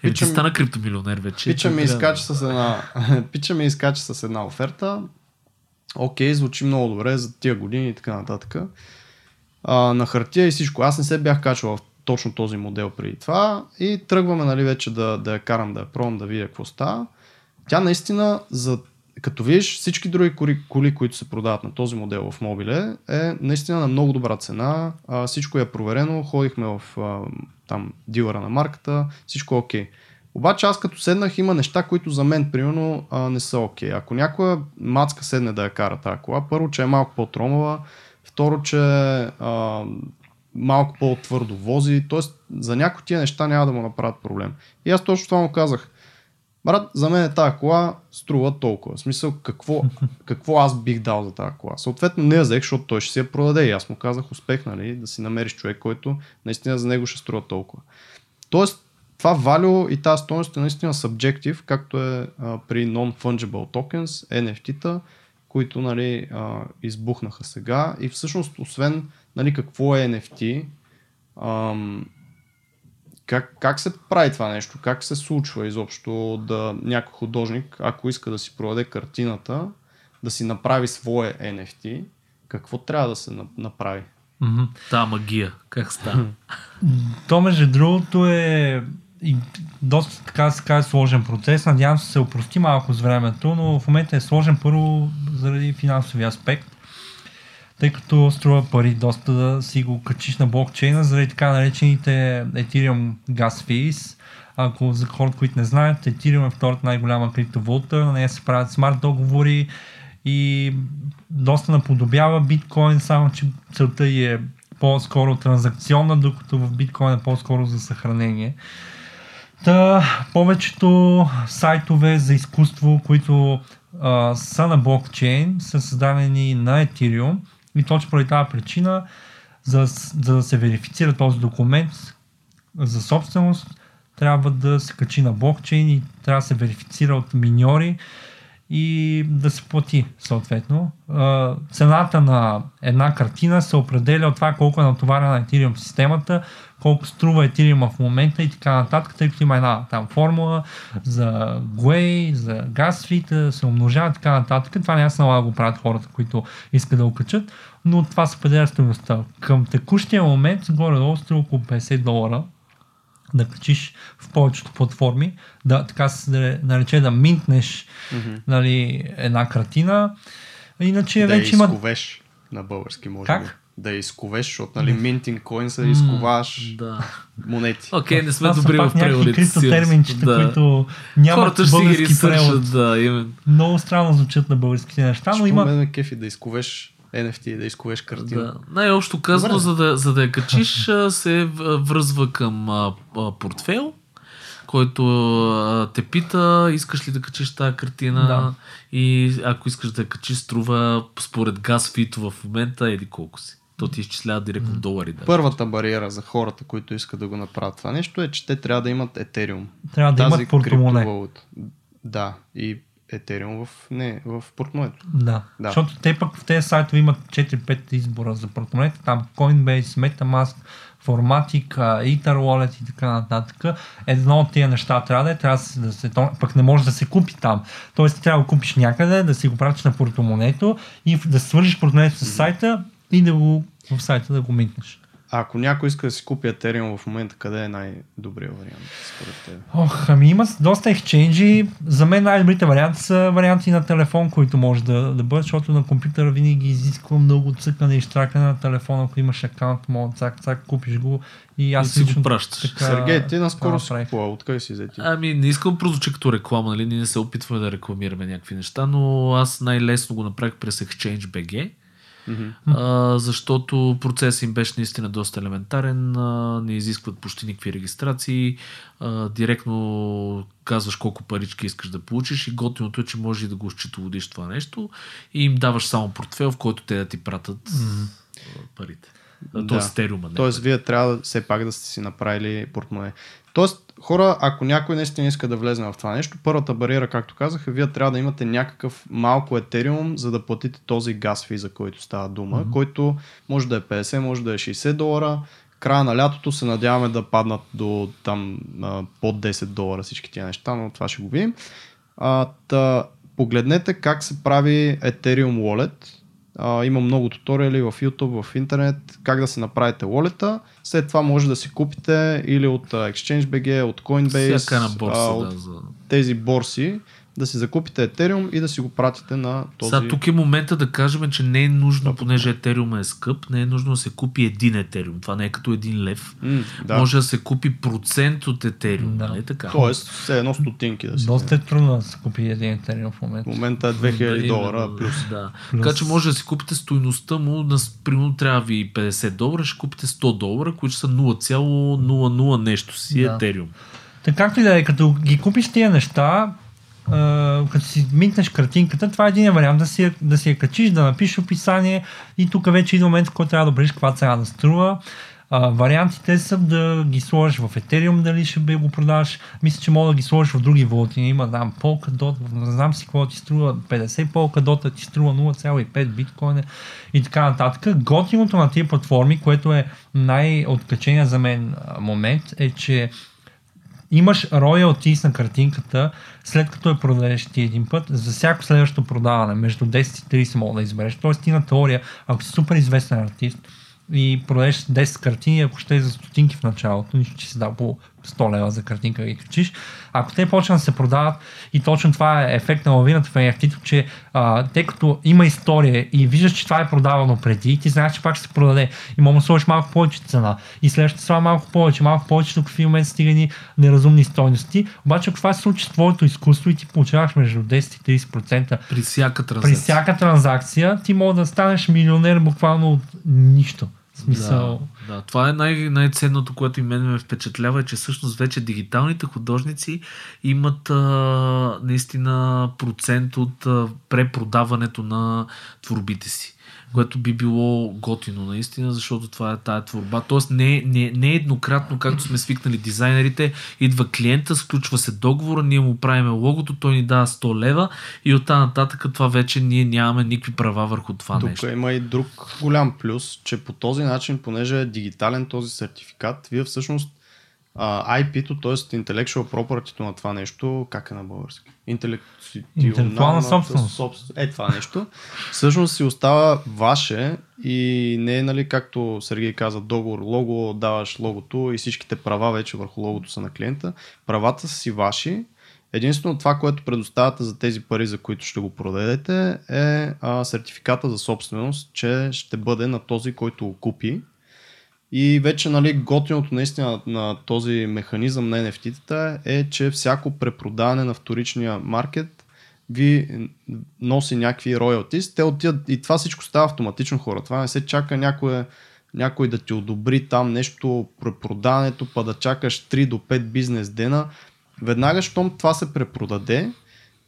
ти Пича ми- стана криптомилионер вече. Пича ми изкача с една, пича ми изкача с една оферта. Окей, звучи много добре за тия години и така нататък. А, на хартия и всичко. Аз не се бях качвал в точно този модел преди това и тръгваме нали, вече да, да я карам, да я пробвам, да видя какво става. Тя наистина, за, като видиш всички други коли, коли, които се продават на този модел в мобиле, е наистина на много добра цена. А, всичко е проверено, ходихме в а, там дилъра на марката, всичко е окей. Обаче аз като седнах има неща, които за мен примерно а, не са окей. Ако някоя мацка седне да я кара тази кола, първо, че е малко по-тромава, второ, че а, малко по-твърдо вози, т.е. за някои тия неща няма да му направят проблем. И аз точно това му казах. Брат, за мен тази кола струва толкова. В смисъл, какво, какво аз бих дал за тази кола? Съответно не я взех, защото той ще си я продаде. И аз му казах успех, нали, да си намериш човек, който наистина за него ще струва толкова. Тоест, това value и тази стойност е наистина subjective, както е а, при non-fungible tokens, NFT-та, които нали, а, избухнаха сега. И всъщност, освен нали, какво е NFT, ам, как, как се прави това нещо? Как се случва изобщо да някой художник, ако иска да си проведе картината, да си направи свое NFT, какво трябва да се направи? Mm-hmm. Та магия, как става? То между другото е и доста така се каже сложен процес. Надявам се се опрости малко с времето, но в момента е сложен първо заради финансовия аспект тъй като струва пари доста да си го качиш на блокчейна, заради така наречените Ethereum Gas Fees. Ако за хората, които не знаят, Ethereum е втората най-голяма криптовалута, на нея се правят смарт договори и доста наподобява биткоин, само че целта е по-скоро транзакционна, докато в биткоин е по-скоро за съхранение. Та, повечето сайтове за изкуство, които а, са на блокчейн, са създадени на Ethereum и точно поради тази причина, за, за да се верифицира този документ за собственост, трябва да се качи на блокчейн и трябва да се верифицира от миньори и да се плати съответно. Цената на една картина се определя от това колко е натоварена Ethereum системата, колко струва Ethereum в момента и така нататък, тъй като има една там формула за Gwei, за Gasfit, се умножава и така нататък. Това не се налага да го правят хората, които искат да го качат, но това се определя стоеността. Към текущия момент горе-долу струва около 50 долара да качиш в повечето платформи, да така се нарече да минтнеш mm-hmm. нали, една картина. Иначе да вече има... на български, може как? би да изковеш, защото нали, минтинг коин са да изковаш да. монети. Окей, okay, не сме добри в преводите си. терминчета, да. които нямат Хората български превод. Да, именно. Много странно звучат на българските неща, но има... Мен кефи да изковеш NFT, да изковеш картина. Да. Най-общо казано, за да, за да я качиш, се връзва към а, а, портфел, който а, те пита, искаш ли да качиш тази картина да. и ако искаш да я качиш, струва според газ фито в момента еди колко си. То ти изчислява директно mm. долари. Да. Първата бариера за хората, които искат да го направят това нещо е, че те трябва да имат Ethereum. Трябва да имат портмоне. Да, и Ethereum в, не, в портмонето. Да. да, защото те пък в тези сайтове имат 4-5 избора за портмонето. Там Coinbase, Metamask, Formatic, Ether Wallet и така нататък. Едно от тия неща трябва да е, трябва да се, пък не може да се купи там. Тоест трябва да го купиш някъде, да си го пратиш на портмонето и да свържиш портмонето с сайта и да го в сайта да го минтнеш. А ако някой иска да си купи Ethereum в момента, къде е най-добрият вариант според теб? Ох, ами има доста ексченджи. За мен най-добрите варианти са варианти на телефон, които може да, да бъдат, защото на компютъра винаги изисква много цъкане и штракане на телефона, ако имаш акаунт, мога цак, цак, купиш го и аз си го пращаш. Така, Сергей, ти наскоро си купува, откъде си взети? Ами не искам прозвучи като реклама, нали? Ние не се опитваме да рекламираме някакви неща, но аз най-лесно го направих през Exchange BG Mm-hmm. А, защото процесът им беше наистина доста елементарен, а, не изискват почти никакви регистрации, а, директно казваш колко парички искаш да получиш и готиното е, че може и да го счетоводиш това нещо и им даваш само портфел, в който те да ти пратят mm-hmm. парите. Да. Тоест стериума. Тоест вие трябва все пак да сте си направили портмоне. Тоест, хора, ако някой наистина иска да влезе в това нещо, първата бариера, както казах, е вие трябва да имате някакъв малко етериум, за да платите този газ фи, за който става дума, mm-hmm. който може да е 50, може да е 60 долара. Края на лятото се надяваме да паднат до там под 10 долара всички тия неща, но това ще го видим. А, та, погледнете как се прави Ethereum Wallet. А, има много туториали в YouTube, в интернет, как да се направите wallet след това може да си купите или от ExchangeBG, от Coinbase, а, от да, за... тези борси да си закупите Ethereum и да си го пратите на този... Сега тук е момента да кажем, че не е нужно, да, понеже Ethereum е скъп, не е нужно да се купи един Ethereum. Това не е като един лев. Mm, да. Може да се купи процент от Ethereum. Да. Нали така? Тоест, все едно стотинки да си. Доста е трудно да се купи един Ethereum в момента. В момента е 2000 да, долара плюс. Да. плюс. Така че може да си купите стоиността му, на, примерно трябва ви 50 долара, ще купите 100 долара, които са 0,00 нещо си да. Ethereum. Така както и да е, като ги купиш тия неща, Uh, като си минтнеш картинката, това е един вариант да си, да си я качиш, да напишеш описание и тук вече идва момент, в който трябва да бъдеш каква цена да струва. А, вариантите са да ги сложиш в Ethereum, дали ще би го продаваш. Мисля, че мога да ги сложиш в други валути. Има, знам, Polkadot, не знам си какво ти струва, 50 Polkadot ти струва 0,5 биткоина и така нататък. Готиното на тия платформи, което е най-откачения за мен момент, е, че имаш royalties на картинката, след като я продадеш ти един път, за всяко следващо продаване, между 10 и 30 мога да избереш. Тоест ти на теория, ако си супер известен артист, и продадеш 10 картини, ако ще е за стотинки в началото, нищо, че си дал по 100 лева за картинка ги качиш. Ако те почнат да се продават и точно това е ефект на лавината в NFT, че а, тъй като има история и виждаш, че това е продавано преди, ти знаеш, че пак ще се продаде и мога да сложиш малко повече цена и следващата това малко повече, малко повече, тук в момент стигани неразумни стойности. Обаче, ако това се случи с твоето изкуство и ти получаваш между 10 и 30% При всяка транзакция. при всяка транзакция, ти може да станеш милионер буквално от нищо. В смисъл. Да, да, това е най- най-ценното, което и мен ме впечатлява, е, че всъщност вече дигиталните художници имат а, наистина процент от а, препродаването на творбите си което би било готино наистина, защото това е тая творба. Тоест не, не, не еднократно, както сме свикнали дизайнерите, идва клиента, сключва се договора, ние му правиме логото, той ни дава 100 лева и оттам нататък това вече ние нямаме никакви права върху това Тук нещо. има и друг голям плюс, че по този начин, понеже е дигитален този сертификат, вие всъщност а, IP-то, т.е. intellectual property на това нещо, как е на български? Интелектуална собственост. собственост. Е, това нещо. Всъщност си остава ваше и не е, нали, както Сергей каза, договор, лого, даваш логото и всичките права вече върху логото са на клиента. Правата са си ваши. Единствено това, което предоставяте за тези пари, за които ще го продадете, е а, сертификата за собственост, че ще бъде на този, който го купи и вече нали, готиното наистина на този механизъм на NFT-тата е, че всяко препродаване на вторичния маркет ви носи някакви роялтис. Те отиват и това всичко става автоматично хора. Това не се чака някой, някой да ти одобри там нещо, препродаването, па да чакаш 3 до 5 бизнес дена. Веднага, щом това се препродаде,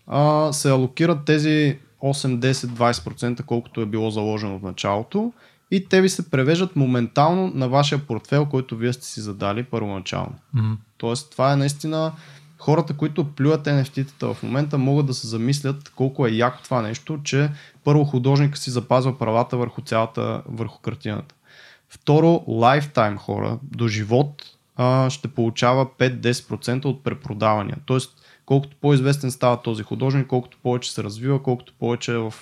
а, се алокират тези 8, 10, 20%, колкото е било заложено в началото и те ви се превеждат моментално на вашия портфел, който вие сте си задали първоначално. Мгм. Тоест, това е наистина хората, които плюят NFT-тата в момента, могат да се замислят колко е яко това нещо, че първо художника си запазва правата върху цялата, върху картината. Второ, lifetime хора, до живот а, ще получава 5-10% от препродавания. Тоест, колкото по-известен става този художник, колкото повече се развива, колкото повече е в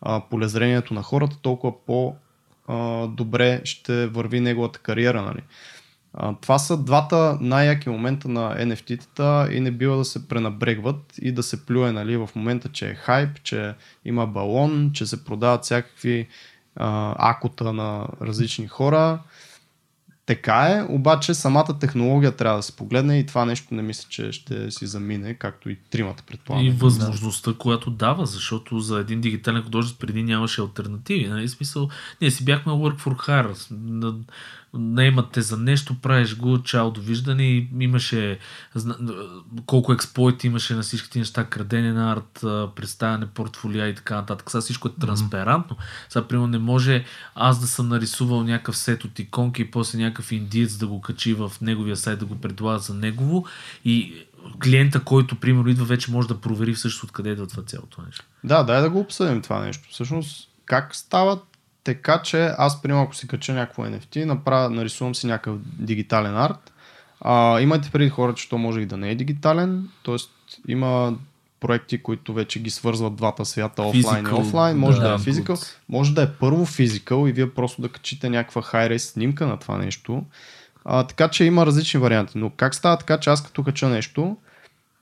а, полезрението на хората, толкова по- добре ще върви неговата кариера. Нали. А, това са двата най-яки момента на NFT-тата и не бива да се пренабрегват и да се плюе нали, в момента, че е хайп, че има балон, че се продават всякакви а, акота на различни хора. Така е, обаче самата технология трябва да се погледне и това нещо не мисля, че ще си замине, както и тримата предполагам. И възможността, която дава, защото за един дигитален художник преди нямаше альтернативи. Нали? Смисъл, ние си бяхме work for hire. На- Наемат те за нещо, правиш го, чао, довиждане и имаше зна- колко експлойт имаше на всичките неща, крадене на арт, представяне портфолия и така нататък. Сега всичко е транспарантно. Сега, примерно, не може аз да съм нарисувал някакъв сет от иконки и после някакъв индиец да го качи в неговия сайт, да го предлага за негово и клиента, който, примерно, идва, вече може да провери всъщност откъде идва това цялото нещо. Да, дай да го обсъдим това нещо. Всъщност, как става така, че аз, примерно, ако си кача някакво NFT, направя, нарисувам си някакъв дигитален арт. А, имайте преди хора, че то може и да не е дигитален, т.е. има проекти, които вече ги свързват двата свята, офлайн и офлайн, може да, да, е физикал, може да е първо физикал и вие просто да качите някаква high-res снимка на това нещо. А, така че има различни варианти, но как става така, че аз като кача нещо,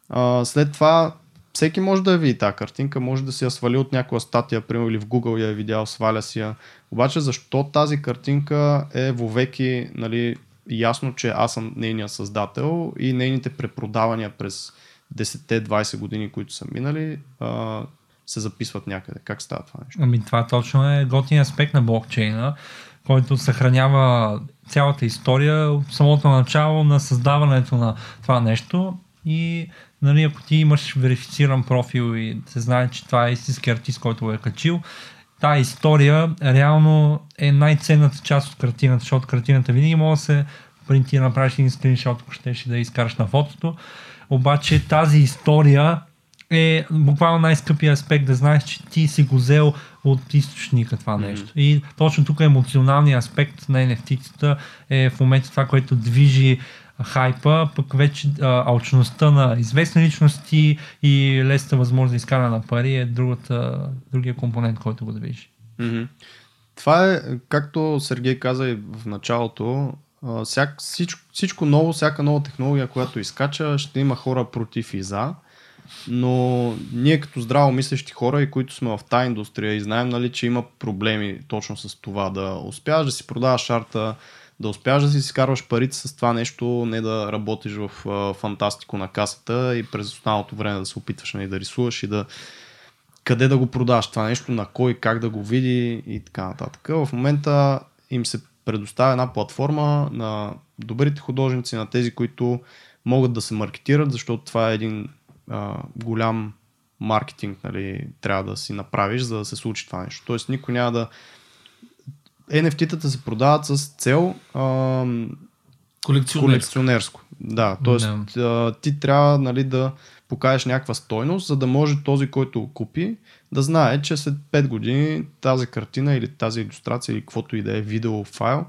а, след това всеки може да я види тази картинка, може да си я свали от някаква статия, примерно или в Google я е видял, сваля си я. Обаче защо тази картинка е вовеки нали, ясно, че аз съм нейният създател и нейните препродавания през 10-20 години, които са минали, а, се записват някъде. Как става това нещо? Ами това точно е готин аспект на блокчейна, който съхранява цялата история от самото начало на създаването на това нещо и нали, ако ти имаш верифициран профил и се знае, че това е истински артист, който го е качил, тази история реално е най-ценната част от картината, защото картината винаги може да се принтира, направиш един скриншот, ако щеш да изкараш на фотото. Обаче тази история е буквално най-скъпия аспект да знаеш, че ти си го взел от източника това нещо. Mm-hmm. И точно тук емоционалният аспект на NFT-тата е в момента това, което движи хайпа, пък вече алчността на известни личности и лесната възможност да изкара на пари е другата, другия компонент, който го движи. Mm-hmm. Това е, както Сергей каза и в началото, всяк, всичко, всичко ново, всяка нова технология, която изкача, ще има хора против и за. Но ние като здраво мислещи хора и които сме в тази индустрия и знаем, нали, че има проблеми точно с това да успяваш да си продаваш арта, да успяваш да си изкарваш парите с това нещо, не да работиш в а, фантастико на касата и през останалото време да се опитваш нали, да рисуваш и да къде да го продаваш това нещо, на кой, как да го види и така нататък. В момента им се предоставя една платформа на добрите художници, на тези, които могат да се маркетират, защото това е един а, голям маркетинг, нали, трябва да си направиш, за да се случи това нещо. Тоест никой няма да... NFT-тата се продават с цел а, колекционерско. колекционерско. Да, т.е. А, ти трябва нали, да покажеш някаква стойност, за да може този, който купи, да знае, че след 5 години тази картина или тази иллюстрация или каквото и да е видео файл,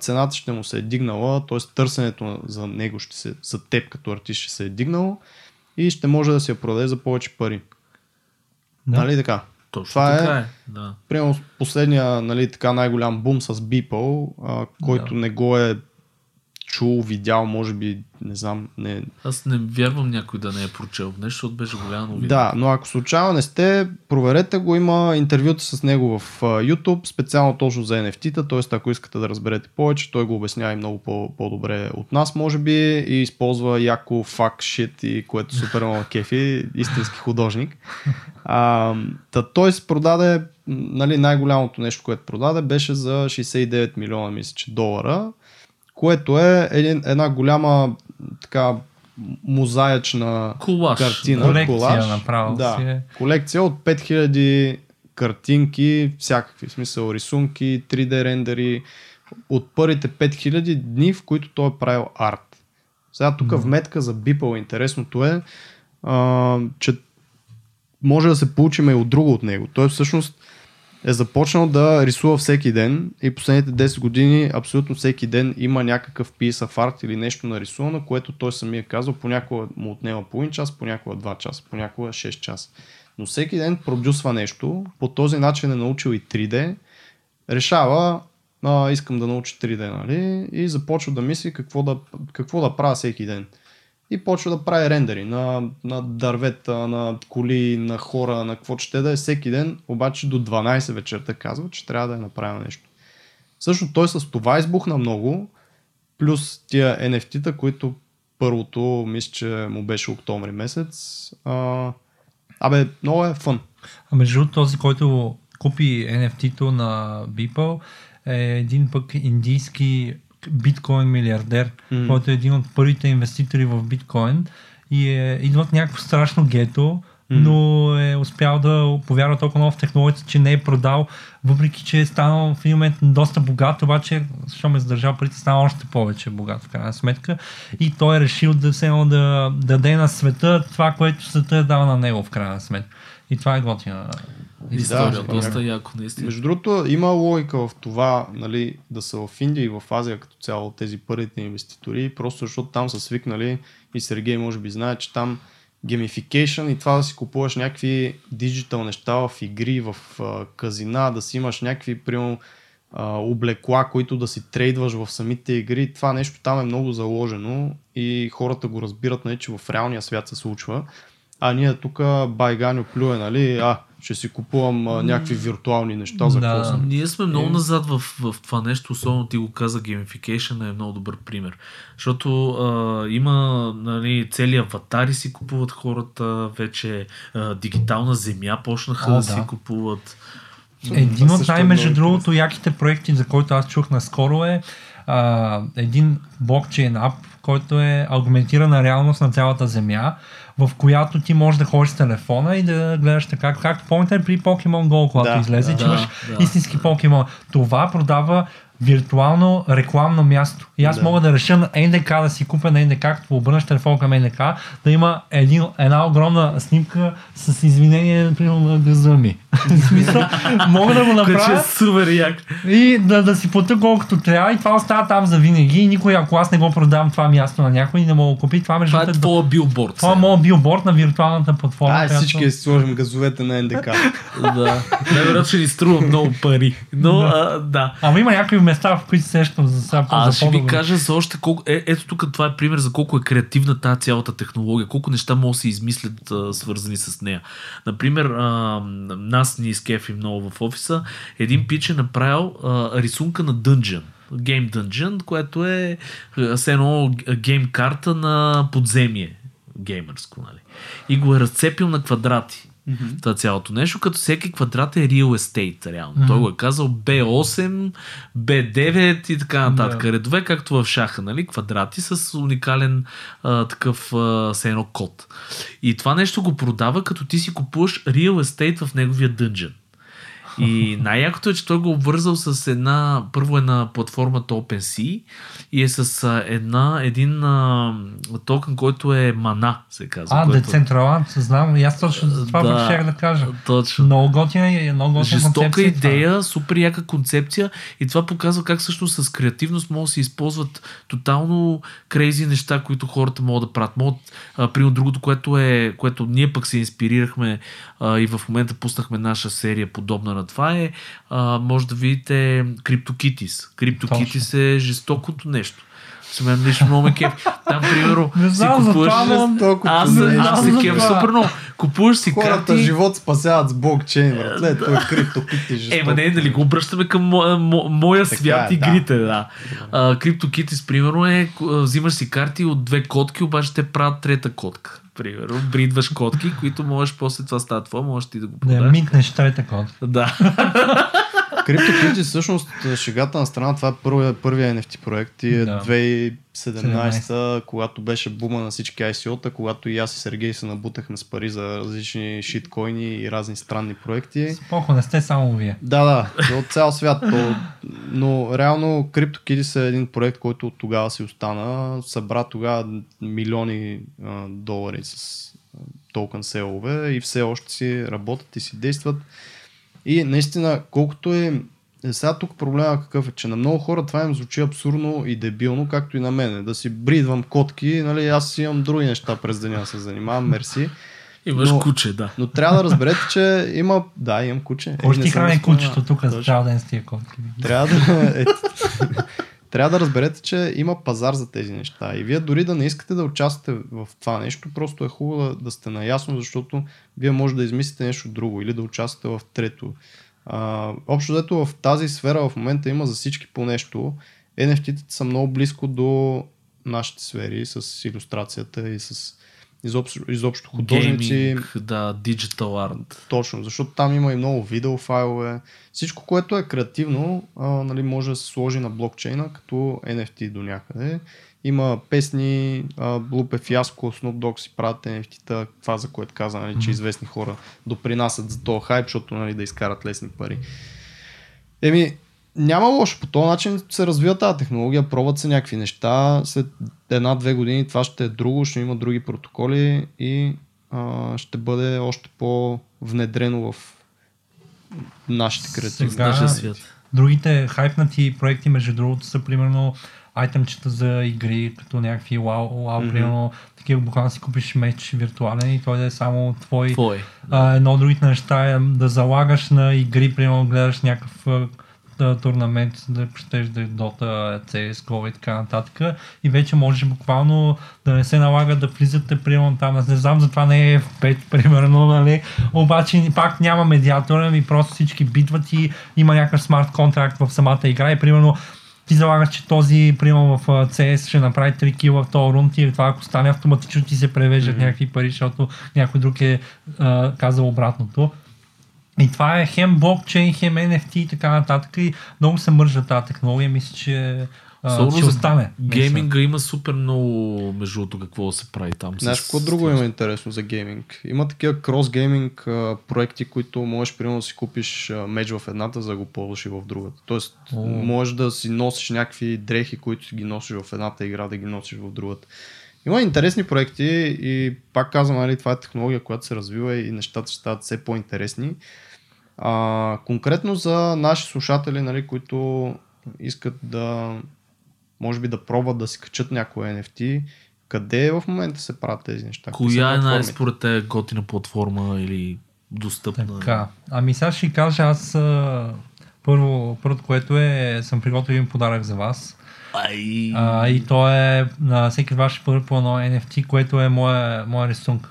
цената ще му се е дигнала, т.е. търсенето за него ще се, за теб като артист ще се е дигнало и ще може да си я продаде за повече пари. Да. Нали така? Точно Това така е, е. Да. Примерно последния нали, така най-голям бум с Beeple, а, който да. не го е чул, видял, може би, не знам. Не... Аз не вярвам някой да не е прочел нещо, защото беше голяма новина. Да, но ако случайно не сте, проверете го, има интервюта с него в YouTube, специално точно за NFT-та, т.е. ако искате да разберете повече, той го обяснява и много по- по-добре от нас, може би, и използва яко фак шит и което супер много кефи, истински художник. А, та, той се продаде, нали, най-голямото нещо, което продаде, беше за 69 милиона, мисля, че долара което е един, една голяма така мозаична колаж. картина. Колекция колаж. направо да, си е. Колекция от 5000 картинки, всякакви, в смисъл рисунки, 3D рендери, от първите 5000 дни, в които той е правил арт. Сега тук mm. вметка за Бипъл интересното е, а, че може да се получим и от друго от него. Той всъщност е започнал да рисува всеки ден и последните 10 години абсолютно всеки ден има някакъв piece of или нещо нарисувано, което той самия казва, понякога му отнема половин час, понякога 2 часа, понякога 6 часа. Но всеки ден продюсва нещо, по този начин е научил и 3D, решава, а, искам да науча 3D, нали? И започва да мисли какво да, какво да правя всеки ден и почва да прави рендери на, на дървета, на коли, на хора, на какво ще да е всеки ден, обаче до 12 вечерта казва, че трябва да е направил нещо. Също той с това избухна много, плюс тия NFT-та, които първото, мисля, че му беше октомври месец. А, абе, много е фън. А между този, който купи NFT-то на Beeple, е един пък индийски биткоин милиардер, mm. който е един от първите инвеститори в биткоин и е, идва от някакво страшно гето, но е успял да повярва толкова много в технологията, че не е продал, въпреки че е станал в един момент доста богат, обаче, защото ме задържал парите, стана още повече богат в крайна сметка. И той е решил да, се, да, да даде на света това, което света е дал на него в крайна сметка. И това е готина история. Да, доста яко, наистина. Между другото, има логика в това, нали, да са в Индия и в Азия като цяло тези първите инвеститори, просто защото там са свикнали и Сергей може би знае, че там геймификейшн и това да си купуваш някакви диджитал неща в игри, в а, казина, да си имаш някакви, примерно, облекла, които да си трейдваш в самите игри. Това нещо там е много заложено и хората го разбират, нали, че в реалния свят се случва. А ние тук байганю плюе, нали, а, ще си купувам а, някакви виртуални неща за да. Съм. Ние сме много е... назад в, в това нещо, особено ти го каза, gamification е много добър пример. Защото а, има нали, цели аватари си купуват хората, вече а, дигитална земя почнаха О, да, да си купуват. Един от най- между другото яките проекти, за който аз чух наскоро е а, един блокчейн ап, който е аргументирана реалност на цялата земя, в която ти можеш да ходиш с телефона и да гледаш така, както помните при Pokemon Go, когато Да, излезе, да, че имаш да. истински покемон. Това продава виртуално рекламно място. И аз Да. мога да реша на НДК да си купя на НДК, като обърнеш телефон към НДК, да има един, една огромна снимка с извинение, примерно на гъза ми. В смисъл, мога да го е направя супер як. и да, да си плата колкото трябва и това остава там за винаги. И никой, ако аз не го продавам това място на някой, не мога да купи това между Това е твоя билборд. това е моят билборд на виртуалната платформа. Ай, която- всички да си сложим газовете на НДК. Да. Най-вероятно ще ни струва много пари. Но, а, да. Ама има някакви места, в които се сещам за сега. Аз за ще ви кажа за още колко... Е, ето тук това е пример за колко е креативна тази цялата технология, колко неща могат да се измислят а, свързани с нея. Например, а, нас ни изкефи много в офиса. Един пич е направил а, рисунка на Dungeon. Game Dungeon, което е все едно гейм карта на подземие. Геймърско, нали? И го е разцепил на квадрати. Това цялото нещо, като всеки квадрат е real estate, реално. Той го е казал B8, B9 и така нататък. Да. Редове, както в шаха, нали? Квадрати с уникален а, такъв а, едно код. И това нещо го продава, като ти си купуваш real estate в неговия дънжен. И най-якото е, че той го е обвързал с една, първо е на платформата OpenSea и е с една, един а, токен, който е мана, се казва. А, който... Decentraland, знам. И аз точно за това Да. щях да кажа. Точно. Много готина и много готина Жестока концепция това. идея, супер яка концепция и това показва как всъщност с креативност могат да се използват тотално крейзи неща, които хората могат да правят. Могат, а, примерно другото, което е, което ние пък се инспирирахме а, и в момента пуснахме наша серия подобна на това е, а, може да видите CryptoKitties. CryptoKitties е жестокото нещо. За мен лично много ме кеф. Там, примерно, Не си знам за купуваш... това, Аз, нещо. аз се кеф супер много. Купуваш си Хората карти... живот спасяват с блокчейн, братле. Той е криптокити жестоко. Е, ма не, нали го обръщаме към мо, мо, моя Така свят е, игрите, да. А, CryptoKitties, примерно е, взимаш си карти от две котки, обаче те правят трета котка. Примерно, бридваш котки, които можеш после това става това, можеш ти да го Да продаш. митнеш трета код. Да. CryptoKitties всъщност шегата на страна, това е първия, първия NFT проект и е Да. 2017, когато беше бума на всички ICO-та, когато и аз и Сергей се набутахме с пари за различни шиткоини и разни странни проекти. Споко, не сте само вие. Да, да, от цял свят. То, но реално CryptoKitties е един проект, който от тогава си остана. Събра тогава милиони а, долари с токен селове и все още си работят и си действат. И наистина, колкото е... е, Сега тук проблема какъв е, че на много хора това им звучи абсурдно и дебилно, както и на мене. Да си бридвам котки, нали, аз си имам други неща през деня се занимавам, мерси. Имаш Но- куче, да. Но трябва да разберете, че има... Да, имам куче. Е, Още не ти храни кучето тук за цял ден с тия котки. Трябва да, е, трябва да разберете, че има пазар за тези неща. И вие дори да не искате да участвате в това нещо, просто е хубаво да, сте наясно, защото вие може да измислите нещо друго или да участвате в трето. А, общо взето в тази сфера в момента има за всички по нещо. NFT-тата са много близко до нашите сфери с иллюстрацията и с изобщо, изобщо художници. Гейминг, да, диджитал арт. Точно, защото там има и много видеофайлове. Всичко, което е креативно, а, нали, може да се сложи на блокчейна като NFT до някъде. Има песни, Лупе Фиаско, Snoop Dogg си правят NFT-та, това за което каза, нали, че известни хора допринасят за този хайп, защото нали, да изкарат лесни пари. Еми, няма лошо. По този начин се развива тази технология, пробват се някакви неща. След една-две години това ще е друго, ще има други протоколи и а, ще бъде още по-внедрено в нашите креативни. В Сега- нашия свят. Другите хайпнати проекти, между другото, са примерно айтемчета за игри, като някакви вау, вау Мгм. примерно такива буквално си купиш меч виртуален и той да е само твой. Твой. А, едно от другите неща е да залагаш на игри, примерно гледаш някакъв а, а, турнамент, да щеш да Dota, CSGO и така нататък. И вече можеш буквално да не се налага да влизате, примерно там, аз не знам, затова не е F5, примерно, нали? Обаче пак няма медиатор, ами просто всички битват и има някакъв смарт контракт в самата игра и примерно ти залагаш, че този, примерно в CS ще направи 3 кила в този рунд и това ако стане автоматично ти се превеждат Мгм. някакви пари, защото някой друг е а, казал обратното. И това е хем блокчейн, хем NFT и така нататък. И много се мържа тази технология. Мисля, че Особено ще остане. Гейминга има супер много между другото какво да се прави там. Знаеш, какво друго има интересно за гейминг? Има такива крос-гейминг проекти, които можеш примерно да си купиш меч в едната, за да го ползваш и в другата. Тоест, О. можеш да си носиш някакви дрехи, които си ги носиш в едната игра, да ги носиш в другата. Има интересни проекти и пак казвам, нали, това е технология, която се развива и нещата ще стават все по-интересни. А, конкретно за наши слушатели, нали, които искат да може би да пробват да си качат някой NFT, къде в момента се правят тези неща? Коя е най платформите? според те готина платформа или достъпна? Така. Ами сега ще кажа, аз първо, първото, което е, съм приготвил един подарък за вас. Ай, А, и то е на всеки ще бъде по едно NFT, което е моя, моя рисунка.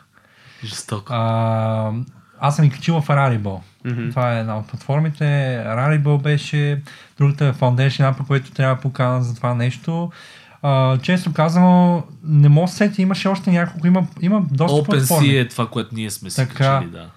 жестоко. А, аз съм и качил в Rarible. Мгм. Това е една от платформите. Rarible беше, другата е Foundation App, който трябва да покана за това нещо. А, често казано, не мога да се сетя, имаше още няколко, има, има доста платформи. OpenSea е това, което ние сме си Така. качили, да.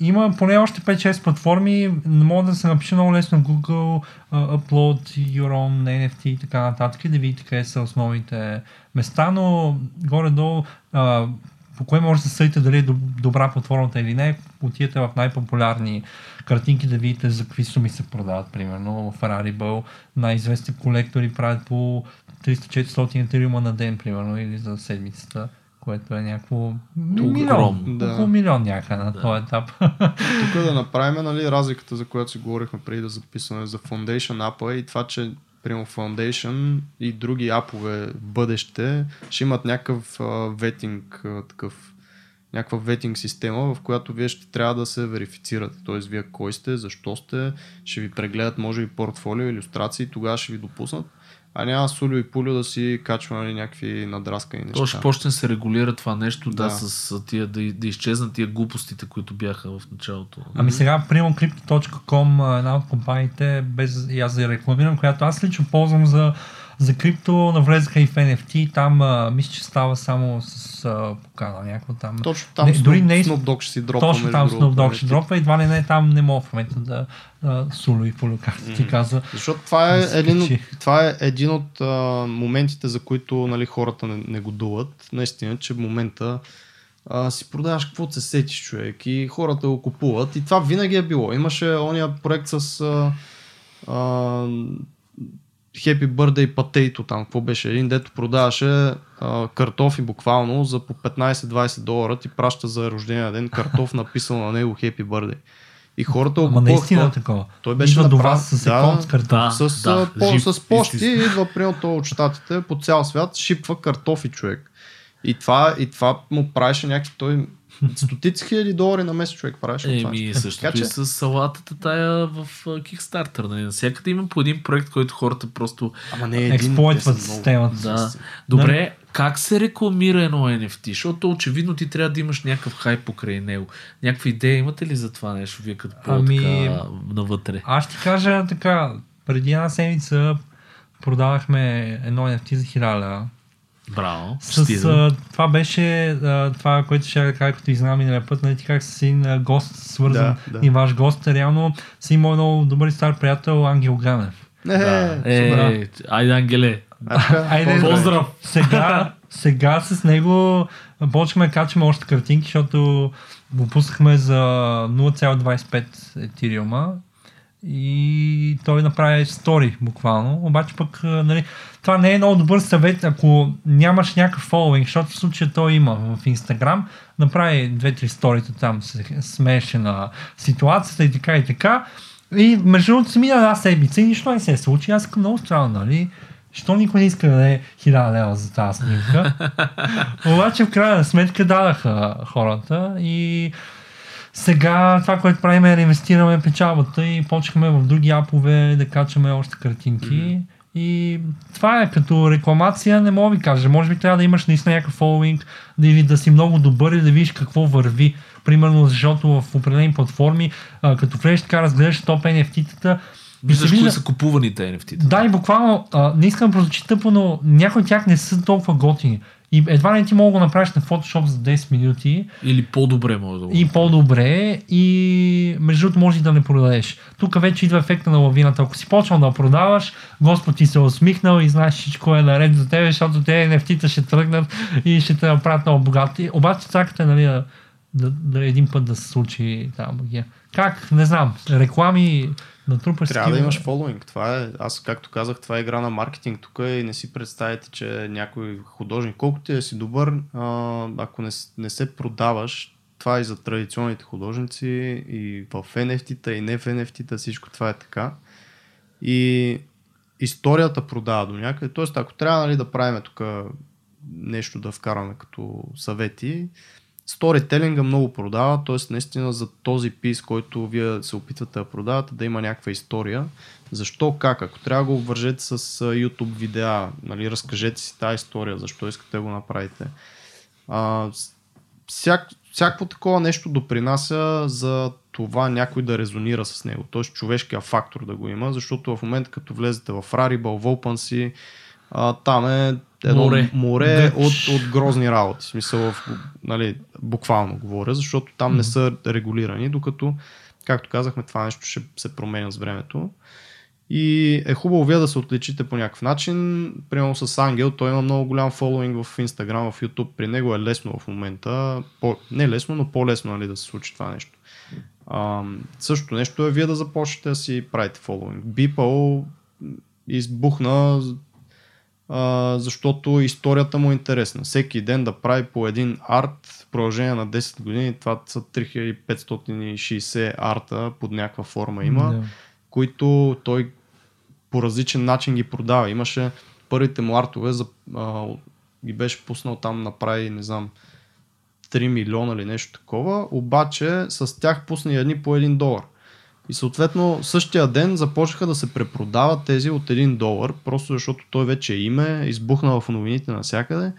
Има поне още 5-6 платформи, мога да се напише много лесно в Google, uh, Upload, Your Own, NFT и така нататък и да видите къде са основните места, но горе-долу uh, по кое може да съдите дали е доб- добра платформата или не, отидете в най-популярни картинки да видите за какви суми се продават, примерно в Rarible най-известни колектори правят по 300-400 етериума на ден, примерно, или за седмицата, което е някакво милион. Да. около милион някъде на Да. този етап. Тук да направим нали, разликата, за която си говорихме преди да записваме за Foundation апа и това, че примерно Foundation и други апове в бъдеще ще имат някакъв ветинг, такъв някаква ветинг система, в която вие ще трябва да се верифицирате. Тоест, вие кой сте, защо сте, ще ви прегледат, може би, портфолио, иллюстрации, тогава ще ви допуснат. А няма сулю и пулю да си качва нали, някакви надраскани неща. То ще почне да се регулира това нещо, да, Да. с тия, да, да изчезнат тия глупостите, които бяха в началото. Ами сега, примерно Crypto.com, една от компаниите, без и аз да я рекламирам, която аз лично ползвам за, за крипто, навлезаха и в NFT, там а, мисля, че става само с а, покана някакво там. Точно там Не, дори не е- Snoop Dogg ще си дропа. Точно там Snoop Dogg ще дропа, едва ли не там не мога в момента да а, суло и полю, както ти каза. Защото това е, Да един от, това е един от а, моментите, за които нали, хората не, не годуват. Наистина, че в момента а, си продаваш каквото се сетиш човек и хората го купуват. И това винаги е било. Имаше ония проект с а, а, Happy Birthday Potato там, какво беше? Един дето продаваше а, картофи буквално за по 15-20 долара ти праща за рождения ден картоф написал на него Happy Birthday. И хората го Ама наистина Той- такова. той беше Идва до направен- вас с да, с картоф. Да. с, а, по, жив, с почти идва примерно той от щатите по цял свят, шипва картофи човек. И това, и това му правеше някакви той стотици хиляди долари на месец човек това Еми, нещо. също Така и че, с салатата тая в Kickstarter. Нали? Навсякъде има по един проект, който хората просто... Ама не е един, Експлойтват системата. Да. Добре, как се рекламира едно NFT? Защото очевидно ти трябва да имаш някакъв хайп покрай него. Някаква идея имате ли за това нещо, вие като по Ами- навътре? Аз ще кажа така, преди една седмица продавахме едно NFT за 1000 лева. Браво. С, а, това беше а, това, което ще да кажа, като изнам миналия път, нали, ти как с един а, гост свързан Да, да. и ваш гост, реално си имал много добър и стар приятел Ангел Ганев. Не, Да. е, Е, айде, Ангеле. Айде, Поздрав! Сега, сега с него почваме да качваме още картинки, защото го пуснахме за 0,25 етириума и той направи стори буквално. Обаче пък, нали, това не е много добър съвет, ако нямаш някакъв фоловинг, защото в случая той има в Инстаграм, направи две-три сторита там, се смееше на ситуацията и така и така. И между другото се мина една седмица и нищо не се случи. Аз съм много странно, нали? Що никой не иска да даде 1000 лева за тази снимка? Обаче в крайна сметка дадаха хората и сега това, което правим е да инвестираме печалбата и почнахме в други апове да качваме още картинки. Mm-hmm. И това е като рекламация, не мога ви кажа. Може би трябва да имаш наистина някакъв фолуинг, да, или да си много добър и да видиш какво върви. Примерно, защото в определени платформи, а, като влезеш така, разгледаш топ NFT-тата, Виждаш кои са купуваните NFT-та. да, и буквално, а, не искам да прозвучи тъпо, но някои от тях не са толкова готини. И едва не ти мога да го направиш на Photoshop за 10 минути Или по-добре може да го и по-добре и между другото може и да не продадеш. Тук вече идва ефекта на лавината. Ако си почнал да продаваш, Господ ти се е усмихнал и знаеш всичко е наред за тебе, защото те нефтите ще тръгнат и ще те направят много богати. Обаче чакате нали, да, да, да, един път да се случи тази магия. Как? Не знам. Реклами, натрупаш Трябва да такива- имаш фолуинг. Това е, аз както казах, това е игра на маркетинг тук и не си представите, че някой художник, колкото ти да си добър, а, ако не, не се продаваш, това е и за традиционните художници и в NFT-та и не в NFT-та, всичко това е така. И историята продава до някъде. Тоест, ако трябва нали, да правим тук нещо да вкараме като съвети, сторителинга много продава, т.е. наистина за този пис, който вие се опитвате да продавате, да има някаква история. Защо, как? Ако трябва да го обвържете с YouTube видеа, нали, разкажете си тази история, защо искате да го направите. А, всяк, всяко такова нещо допринася за това някой да резонира с него, т.е. човешкия фактор да го има, защото в момента като влезете в Rarible, в OpenSea, там е едно Море. море от, от грозни работи. В смисъл, в, нали, буквално говоря, защото там не са регулирани, докато, както казахме, това нещо ще се променя с времето. И е хубаво вие да се отличите по някакъв начин. Примерно с Ангел, той има много голям фолуинг в Instagram, в YouTube. При него е лесно в момента. По, не лесно, но по-лесно нали, да се случи това нещо. А, същото нещо е вие да започнете да си правите фолуинг. Beeple избухна а, защото историята му е интересна. Всеки ден да прави по един арт в продължение на 10 години, това са 3560 арта под някаква форма има, Да. които той по различен начин ги продава. Имаше първите му артове, за, а, ги беше пуснал там направи, не знам, 3 милиона или нещо такова, обаче с тях пусна едни по 1 долар. И съответно същия ден започнаха да се препродават тези от 1 долар, просто защото той вече е име, избухна в новините навсякъде.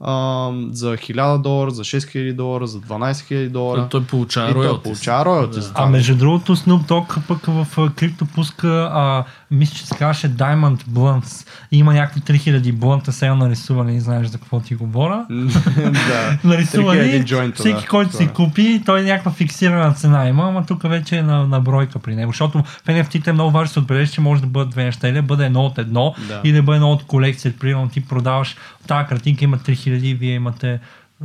А, за 1000 долара, за 6000 долара, за 12 000 долара. Той получава и той роялти. получава роялти Да. А между другото Snoop Dogg пък в крипто пуска, а, мисля, че се казваше Diamond Blunts. Има някакви 3000 блънта сега нарисувани, знаеш за какво ти говоря. да. Нарисувани, 3000 джойнта, всеки, да, който си това е. купи, той е някаква фиксирана цена има, ама тук вече е на, на бройка при него. Защото в NFT-те е много важно да се отбележи, че може да бъдат две неща. Или да бъде едно от едно, Да. или да бъде едно от колекция. Примерно ти продаваш тази картинка има 3000, вие имате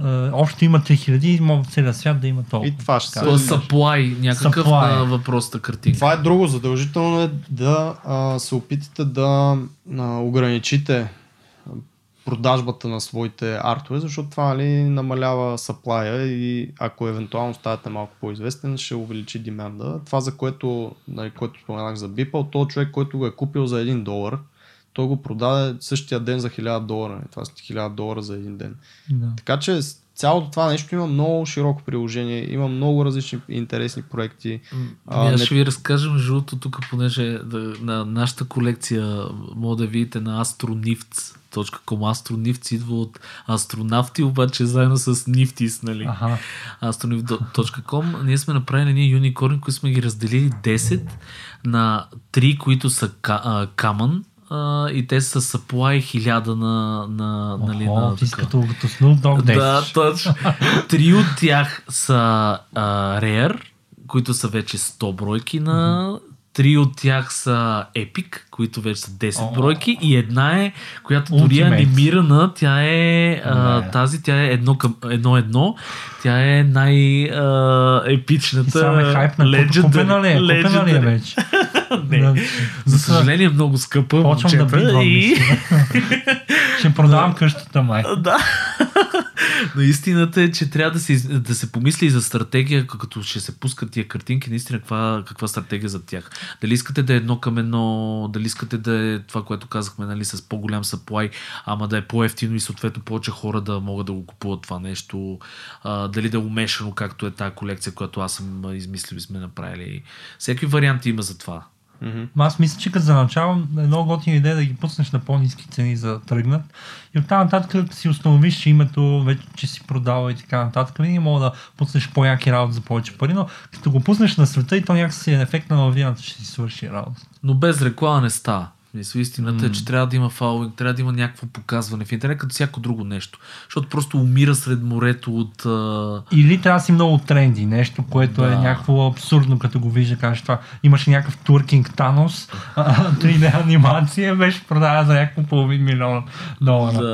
е, общо има 3000 и може в целия свят да има толкова. И това ще. То е supply, някакъв Supply. на въпросната картинка. Това е друго. Задължително е да а, се опитате да а, ограничите продажбата на своите артове, защото това нали, намалява саплая и ако евентуално ставате малко по-известен, ще увеличи деманда. Това, за което, нали, което споменах за Beeple, то човек, който го е купил за 1 долар, той го продаде същия ден за 1000 долара. Това са 1000 долара за един ден. Да. Така че цялото това нещо има много широко приложение, има много различни интересни проекти. А, аз не- ще ви разкажа между другото тук, понеже да, на нашата колекция може да видите на astronifts.com. Astronifts идва от астронавти, обаче заедно с Niftis, нали? Аха. astronaut.com. Ние сме направили ние юникорни, които сме ги разделили 10 на 3, които са ка, common а, и те са supply 1000 на, на, нали, Охо, на ти като, като Snoop Dogg Да, точно. Три от тях са а, Rare, които са вече 100 бройки на... Три от тях са Epic, които вече са 10 О. бройки и една е, която дори е Ultimate. анимирана, тя е а, тази, тя е едно към едно едно, тя е най-епичната. Само е хайп на куп- купена ли е? Купена ли е вече? Не. За съжаление е много скъпа. Почвам да бидвам, и... Ще продавам къщата май. Да. Но истината е, че трябва да се, да се помисли и за стратегия, като ще се пускат тия картинки, наистина каква, каква стратегия за тях. Дали искате да е едно към едно, дали искате да е това, което казахме, нали, с по-голям supply, ама да е по-ефтино и съответно повече хора да могат да го купуват това нещо. А, дали да е умешано, както е тази колекция, която аз съм измислил и сме направили. Всеки варианти има за това. Ма Аз мисля, че като за начало е много готина идея да ги пуснеш на по-низки цени за да тръгнат. И оттам нататък като си установиш името, вече че си продава и така нататък, винаги мога да пуснеш по-яки работи за повече пари, но като го пуснеш на света и то някакси е ефект на лавината, ще си свърши работа. Но без реклама не става. Мисля, истината е, че трябва да има фалуинг, трябва да има някакво показване в интернет, като всяко друго нещо. Защото просто умира сред морето от... А... Или трябва да си много тренди, нещо, което е Да. някакво абсурдно, като го вижда, кажеш това. Имаше някакъв туркинг Танос, а, 3D анимация, беше продава за някакво половин милион долара. Да,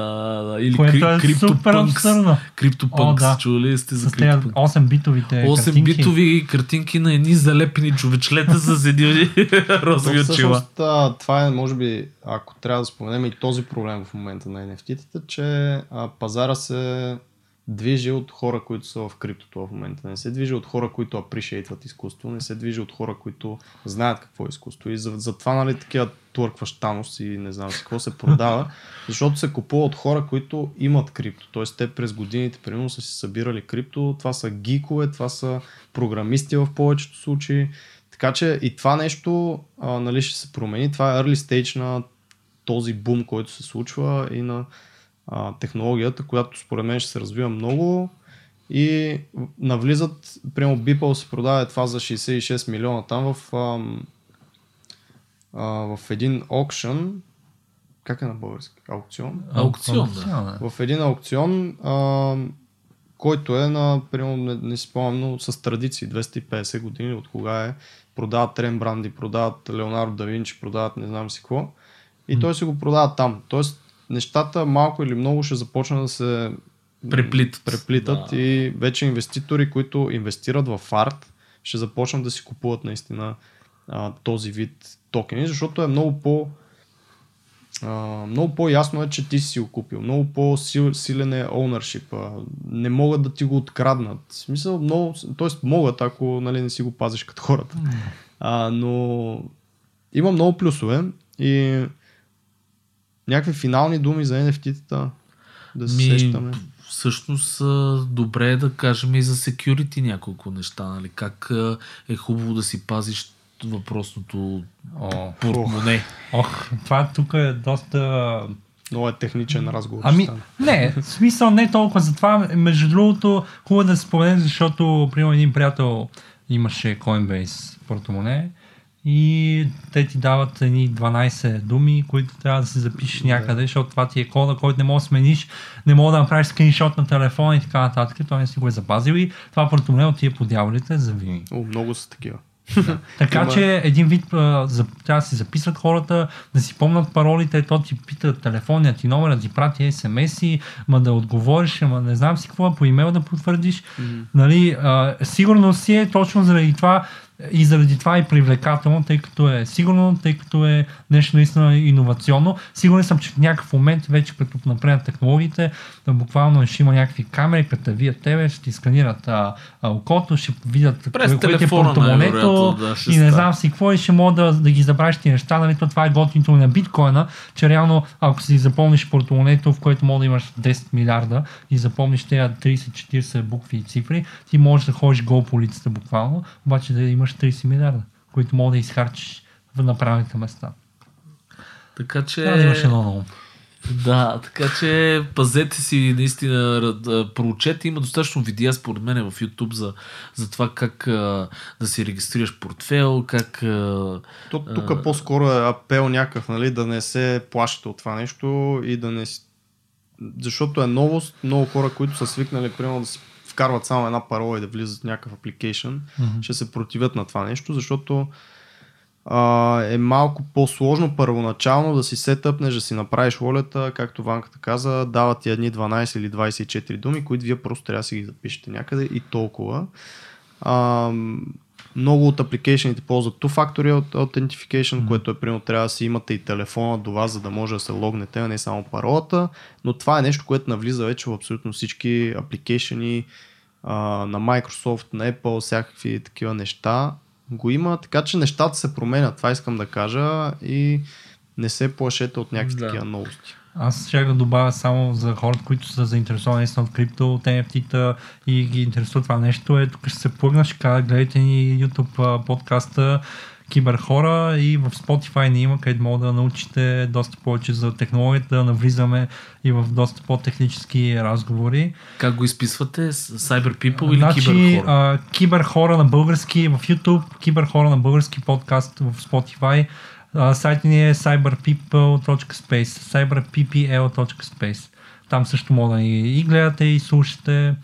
да. Или Което е кри, супер абсурдно. Криптопънкс. да. Чули ли сте за криптопънкс? 8 битовите 8 картинки. битови картинки на едни залепени човечлета с едни розови очила. това е, може би, ако трябва да споменем и този проблем в момента на NFT-тата, че а, пазара се движи от хора, които са в криптото в момента. Не се движи от хора, които апришейтват изкуство, не се движи от хора, които знаят какво е изкуство. И за, затова, нали, такива туркваш Танос и не знам си какво се продава, защото се купува от хора, които имат крипто. Тоест те през годините, примерно, са си събирали крипто. Това са гикове, това са програмисти в повечето случаи. Така че и това нещо а, нали, ще се промени. Това е early stage на този бум, който се случва и на а, технологията, която според мен ще се развива много и навлизат, прямо Beeple се продава това за 66 милиона там в, ам, а, в един аукшен, как е на български? Аукцион? Аукцион, да. в един аукцион, а, който е на, примерно, не, не си спомням, но с традиции, 250 години от кога е, продават Рембранди, продават Леонардо да Винчи, продават не знам си какво. И той се го продава там. Тоест, нещата малко или много ще започнат да се Преплитат. преплитат Да. и вече инвеститори, които инвестират в арт, ще започнат да си купуват наистина а, този вид токени, защото е много по а, много по-ясно е, че ти си го купил. Много по-силен е ownership. Не могат да ти го откраднат. В смисъл, много, т.е. могат, ако нали, не си го пазиш като хората. А, но има много плюсове и някакви финални думи за NFT-тата да се Ми, сещаме. всъщност добре е да кажем и за security няколко неща, нали? Как е хубаво да си пазиш въпросното О, портмоне. ох, това тук е доста Много е техничен разговор. ще Ами, не, в смисъл не толкова за това. Между другото, хубаво да се спомене, защото, примерно, един приятел имаше Coinbase портмоне и те ти дават едни 12 думи, които трябва да се запишеш някъде, защото това ти е кода, който не можеш да смениш, не мога да направиш скриншот на телефона и така нататък. Той не си го е запазил и това портмоне отива по дяволите за винаги. О, много са такива. Така Има- че един вид а, за, трябва да си записват хората, да си помнят паролите, то ти пита телефонният ти номер, да ти прати смс-и, ма да отговориш, ама не знам си какво, по имейл да потвърдиш. Нали, а, сигурно си е точно заради това и заради това е привлекателно, тъй като е сигурно, тъй като е нещо наистина иновационно. Сигурен съм, че в някакъв момент, вече като напреднат технологиите, да буквално ще има някакви камери, като те видят тебе, ще ти сканират а, а, окото, ще видят През кое- е най-вероятно, да, и не знам си какво и ще мога да, да ги забравиш ти неща. Нали? То това е готиното на биткоина, че реално ако си запомниш портмонето, в което мога да имаш 10 милиарда и запомниш тези 30-40 букви и цифри, ти можеш да ходиш гол по улицата буквално, обаче да имаш 30 милиарда, които мога да изхарчиш в направените места. Така че... Трябва да имаш едно на ум. Да, така че пазете си наистина, да проучете. Има достатъчно видеа според мен в YouTube за, за това как а, да си регистрираш портфел, как... А, То, тук по-скоро е апел някакъв, нали, да не се плашите от това нещо и да не. Защото е новост, много хора, които са свикнали, примерно да си вкарват само една парола и да влизат в някакъв апликейшн, Мгм. ще се противят на това нещо, защото а, е малко по-сложно първоначално да си сетъпнеш, да си направиш волята, както Ванката каза, дават ти едни 12 или 24 думи, които вие просто трябва да си ги запишете някъде и толкова. А, много от апликейшените ползват Two-Factor Authentication, mm. което е примерно трябва да си имате и телефона до вас, за да може да се логнете, а не само паролата, но това е нещо, което навлиза вече в абсолютно всички апликейшени на Microsoft, на Apple, всякакви такива неща го има, така че нещата се променят, това искам да кажа и не се плашете от някакви Да. такива новости. Аз ще да добавя само за хората, които са заинтересовани наистина от крипто, от NFT-та и ги интересува това нещо. Е, тук ще се плъгна, ще кажа, гледайте ни YouTube подкаста Киберхора и в Spotify ни има, където мога да научите доста повече за технологията, да навлизаме и в доста по-технически разговори. как го изписвате? Cyber People или значи, Киберхора? а, Киберхора на български в YouTube, Киберхора на български подкаст в Spotify. А, сайт ни е cyberpeople.space, cyberppl.space. Там също мога да и гледате, и слушате,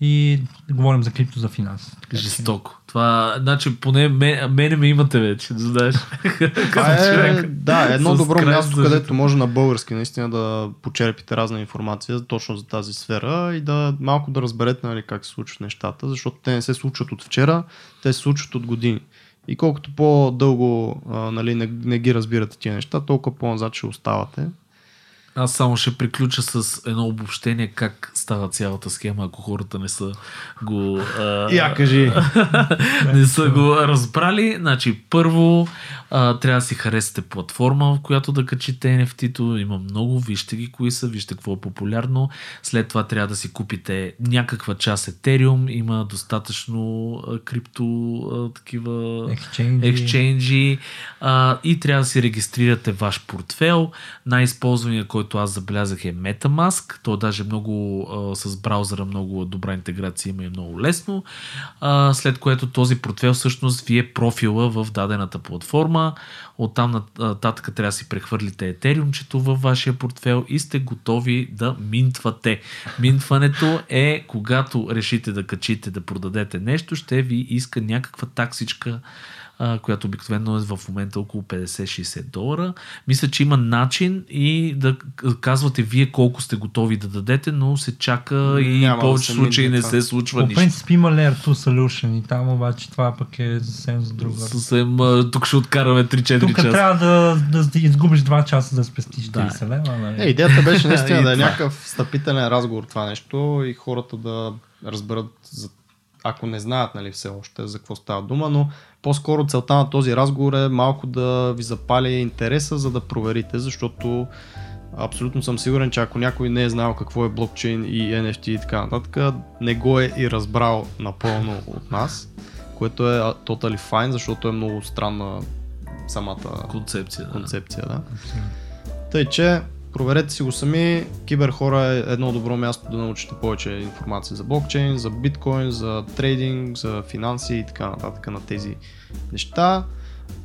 и говорим за крипто, за финанси. Че- Жестоко. Това, значи, поне ме, мене ме имате вече, да знаеш. Това е, да, едно добро място, където може на български наистина да почерпите разна информация точно за тази сфера и да малко да разберете нали, как се случват нещата, защото те не се случват от вчера, те се случват от години. И колкото по-дълго а, нали, не, не ги разбирате тия неща, толкова по-назад ще оставате. Аз само ще приключа с едно обобщение как става цялата схема, ако хората не са го... А, Я кажи. не са го разбрали. Значи, първо а, трябва да си харесате платформа, в която да качите NFT-то. Има много, вижте ги кои са, вижте какво е популярно. След това трябва да си купите някаква част Ethereum. Има достатъчно а, крипто а, такива а, и трябва да си регистрирате ваш портфел. Най-използвания, който аз забелязах е Metamask. То даже много а, с браузъра много добра интеграция има и много лесно. А, след което този портфел всъщност ви е профила в дадената платформа. Оттам нататък трябва да си прехвърлите етериумчето във вашия портфел и сте готови да минтвате. Минтването е когато решите да качите да продадете нещо, ще ви иска някаква таксичка а, която обикновено е в момента около 50-60 долара. Мисля, че има начин и да казвате вие колко сте готови да дадете, но се чака и Няма да повече се случаи не това. се случва По нищо. принцип има Layer 2 Solution и там обаче това пък е съвсем за друга. Съвсем, тук ще откараме 3-4 Тук часа. трябва да, да изгубиш 2 часа да спестиш Да. 30 лева. Нали? Е, идеята беше наистина да е някакъв встъпителен разговор това нещо и хората да разберат, за, ако не знаят нали, все още за какво става дума, но по-скоро целта на този разговор е малко да ви запали интереса, за да проверите, защото абсолютно съм сигурен, че ако някой не е знал какво е блокчейн и NFT и така нататък, не го е и разбрал напълно от нас, което е totally fine, защото е много странна самата Концепция. Да. концепция. Да. Тъй, че проверете си го сами. Киберхора е едно добро място да научите повече информация за блокчейн, за биткоин, за трейдинг, за финанси и така нататък на тези неща.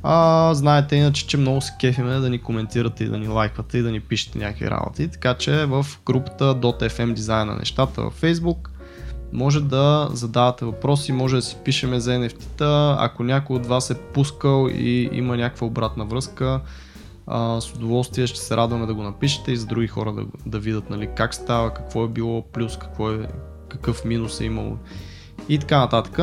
А, знаете иначе, че много се кефиме да ни коментирате и да ни лайквате и да ни пишете някакви работи. Така че в групата .fm на нещата във Facebook може да задавате въпроси, може да си пишеме за NFT-та. Ако някой от вас е пускал и има някаква обратна връзка, а, с удоволствие ще се радваме да го напишете и за други хора да, да видят нали, как става, какво е било плюс, какво е, какъв минус е имало и така нататък.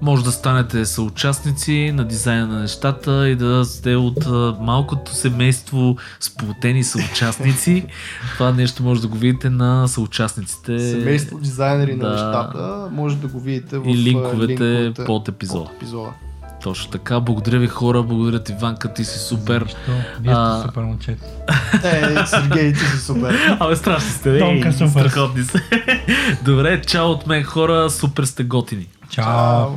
Може да станете съучастници на дизайна на нещата и да сте от малкото семейство сплотени съучастници. Това нещо може да го видите на съучастниците Семейство дизайнери да. на нещата може да го видите в и а, линковете под епизода. под епизода. Точно така. Благодаря ви хора, благодаря ти Иванка, ти си супер. Нищо. Вие сте А, супер момчета. Е, Сергей, ти си супер. Абе, страшни сте. Тонка, супер. страхотни сте. Добре, чао от мен хора, супер сте готини. Чао. Чао.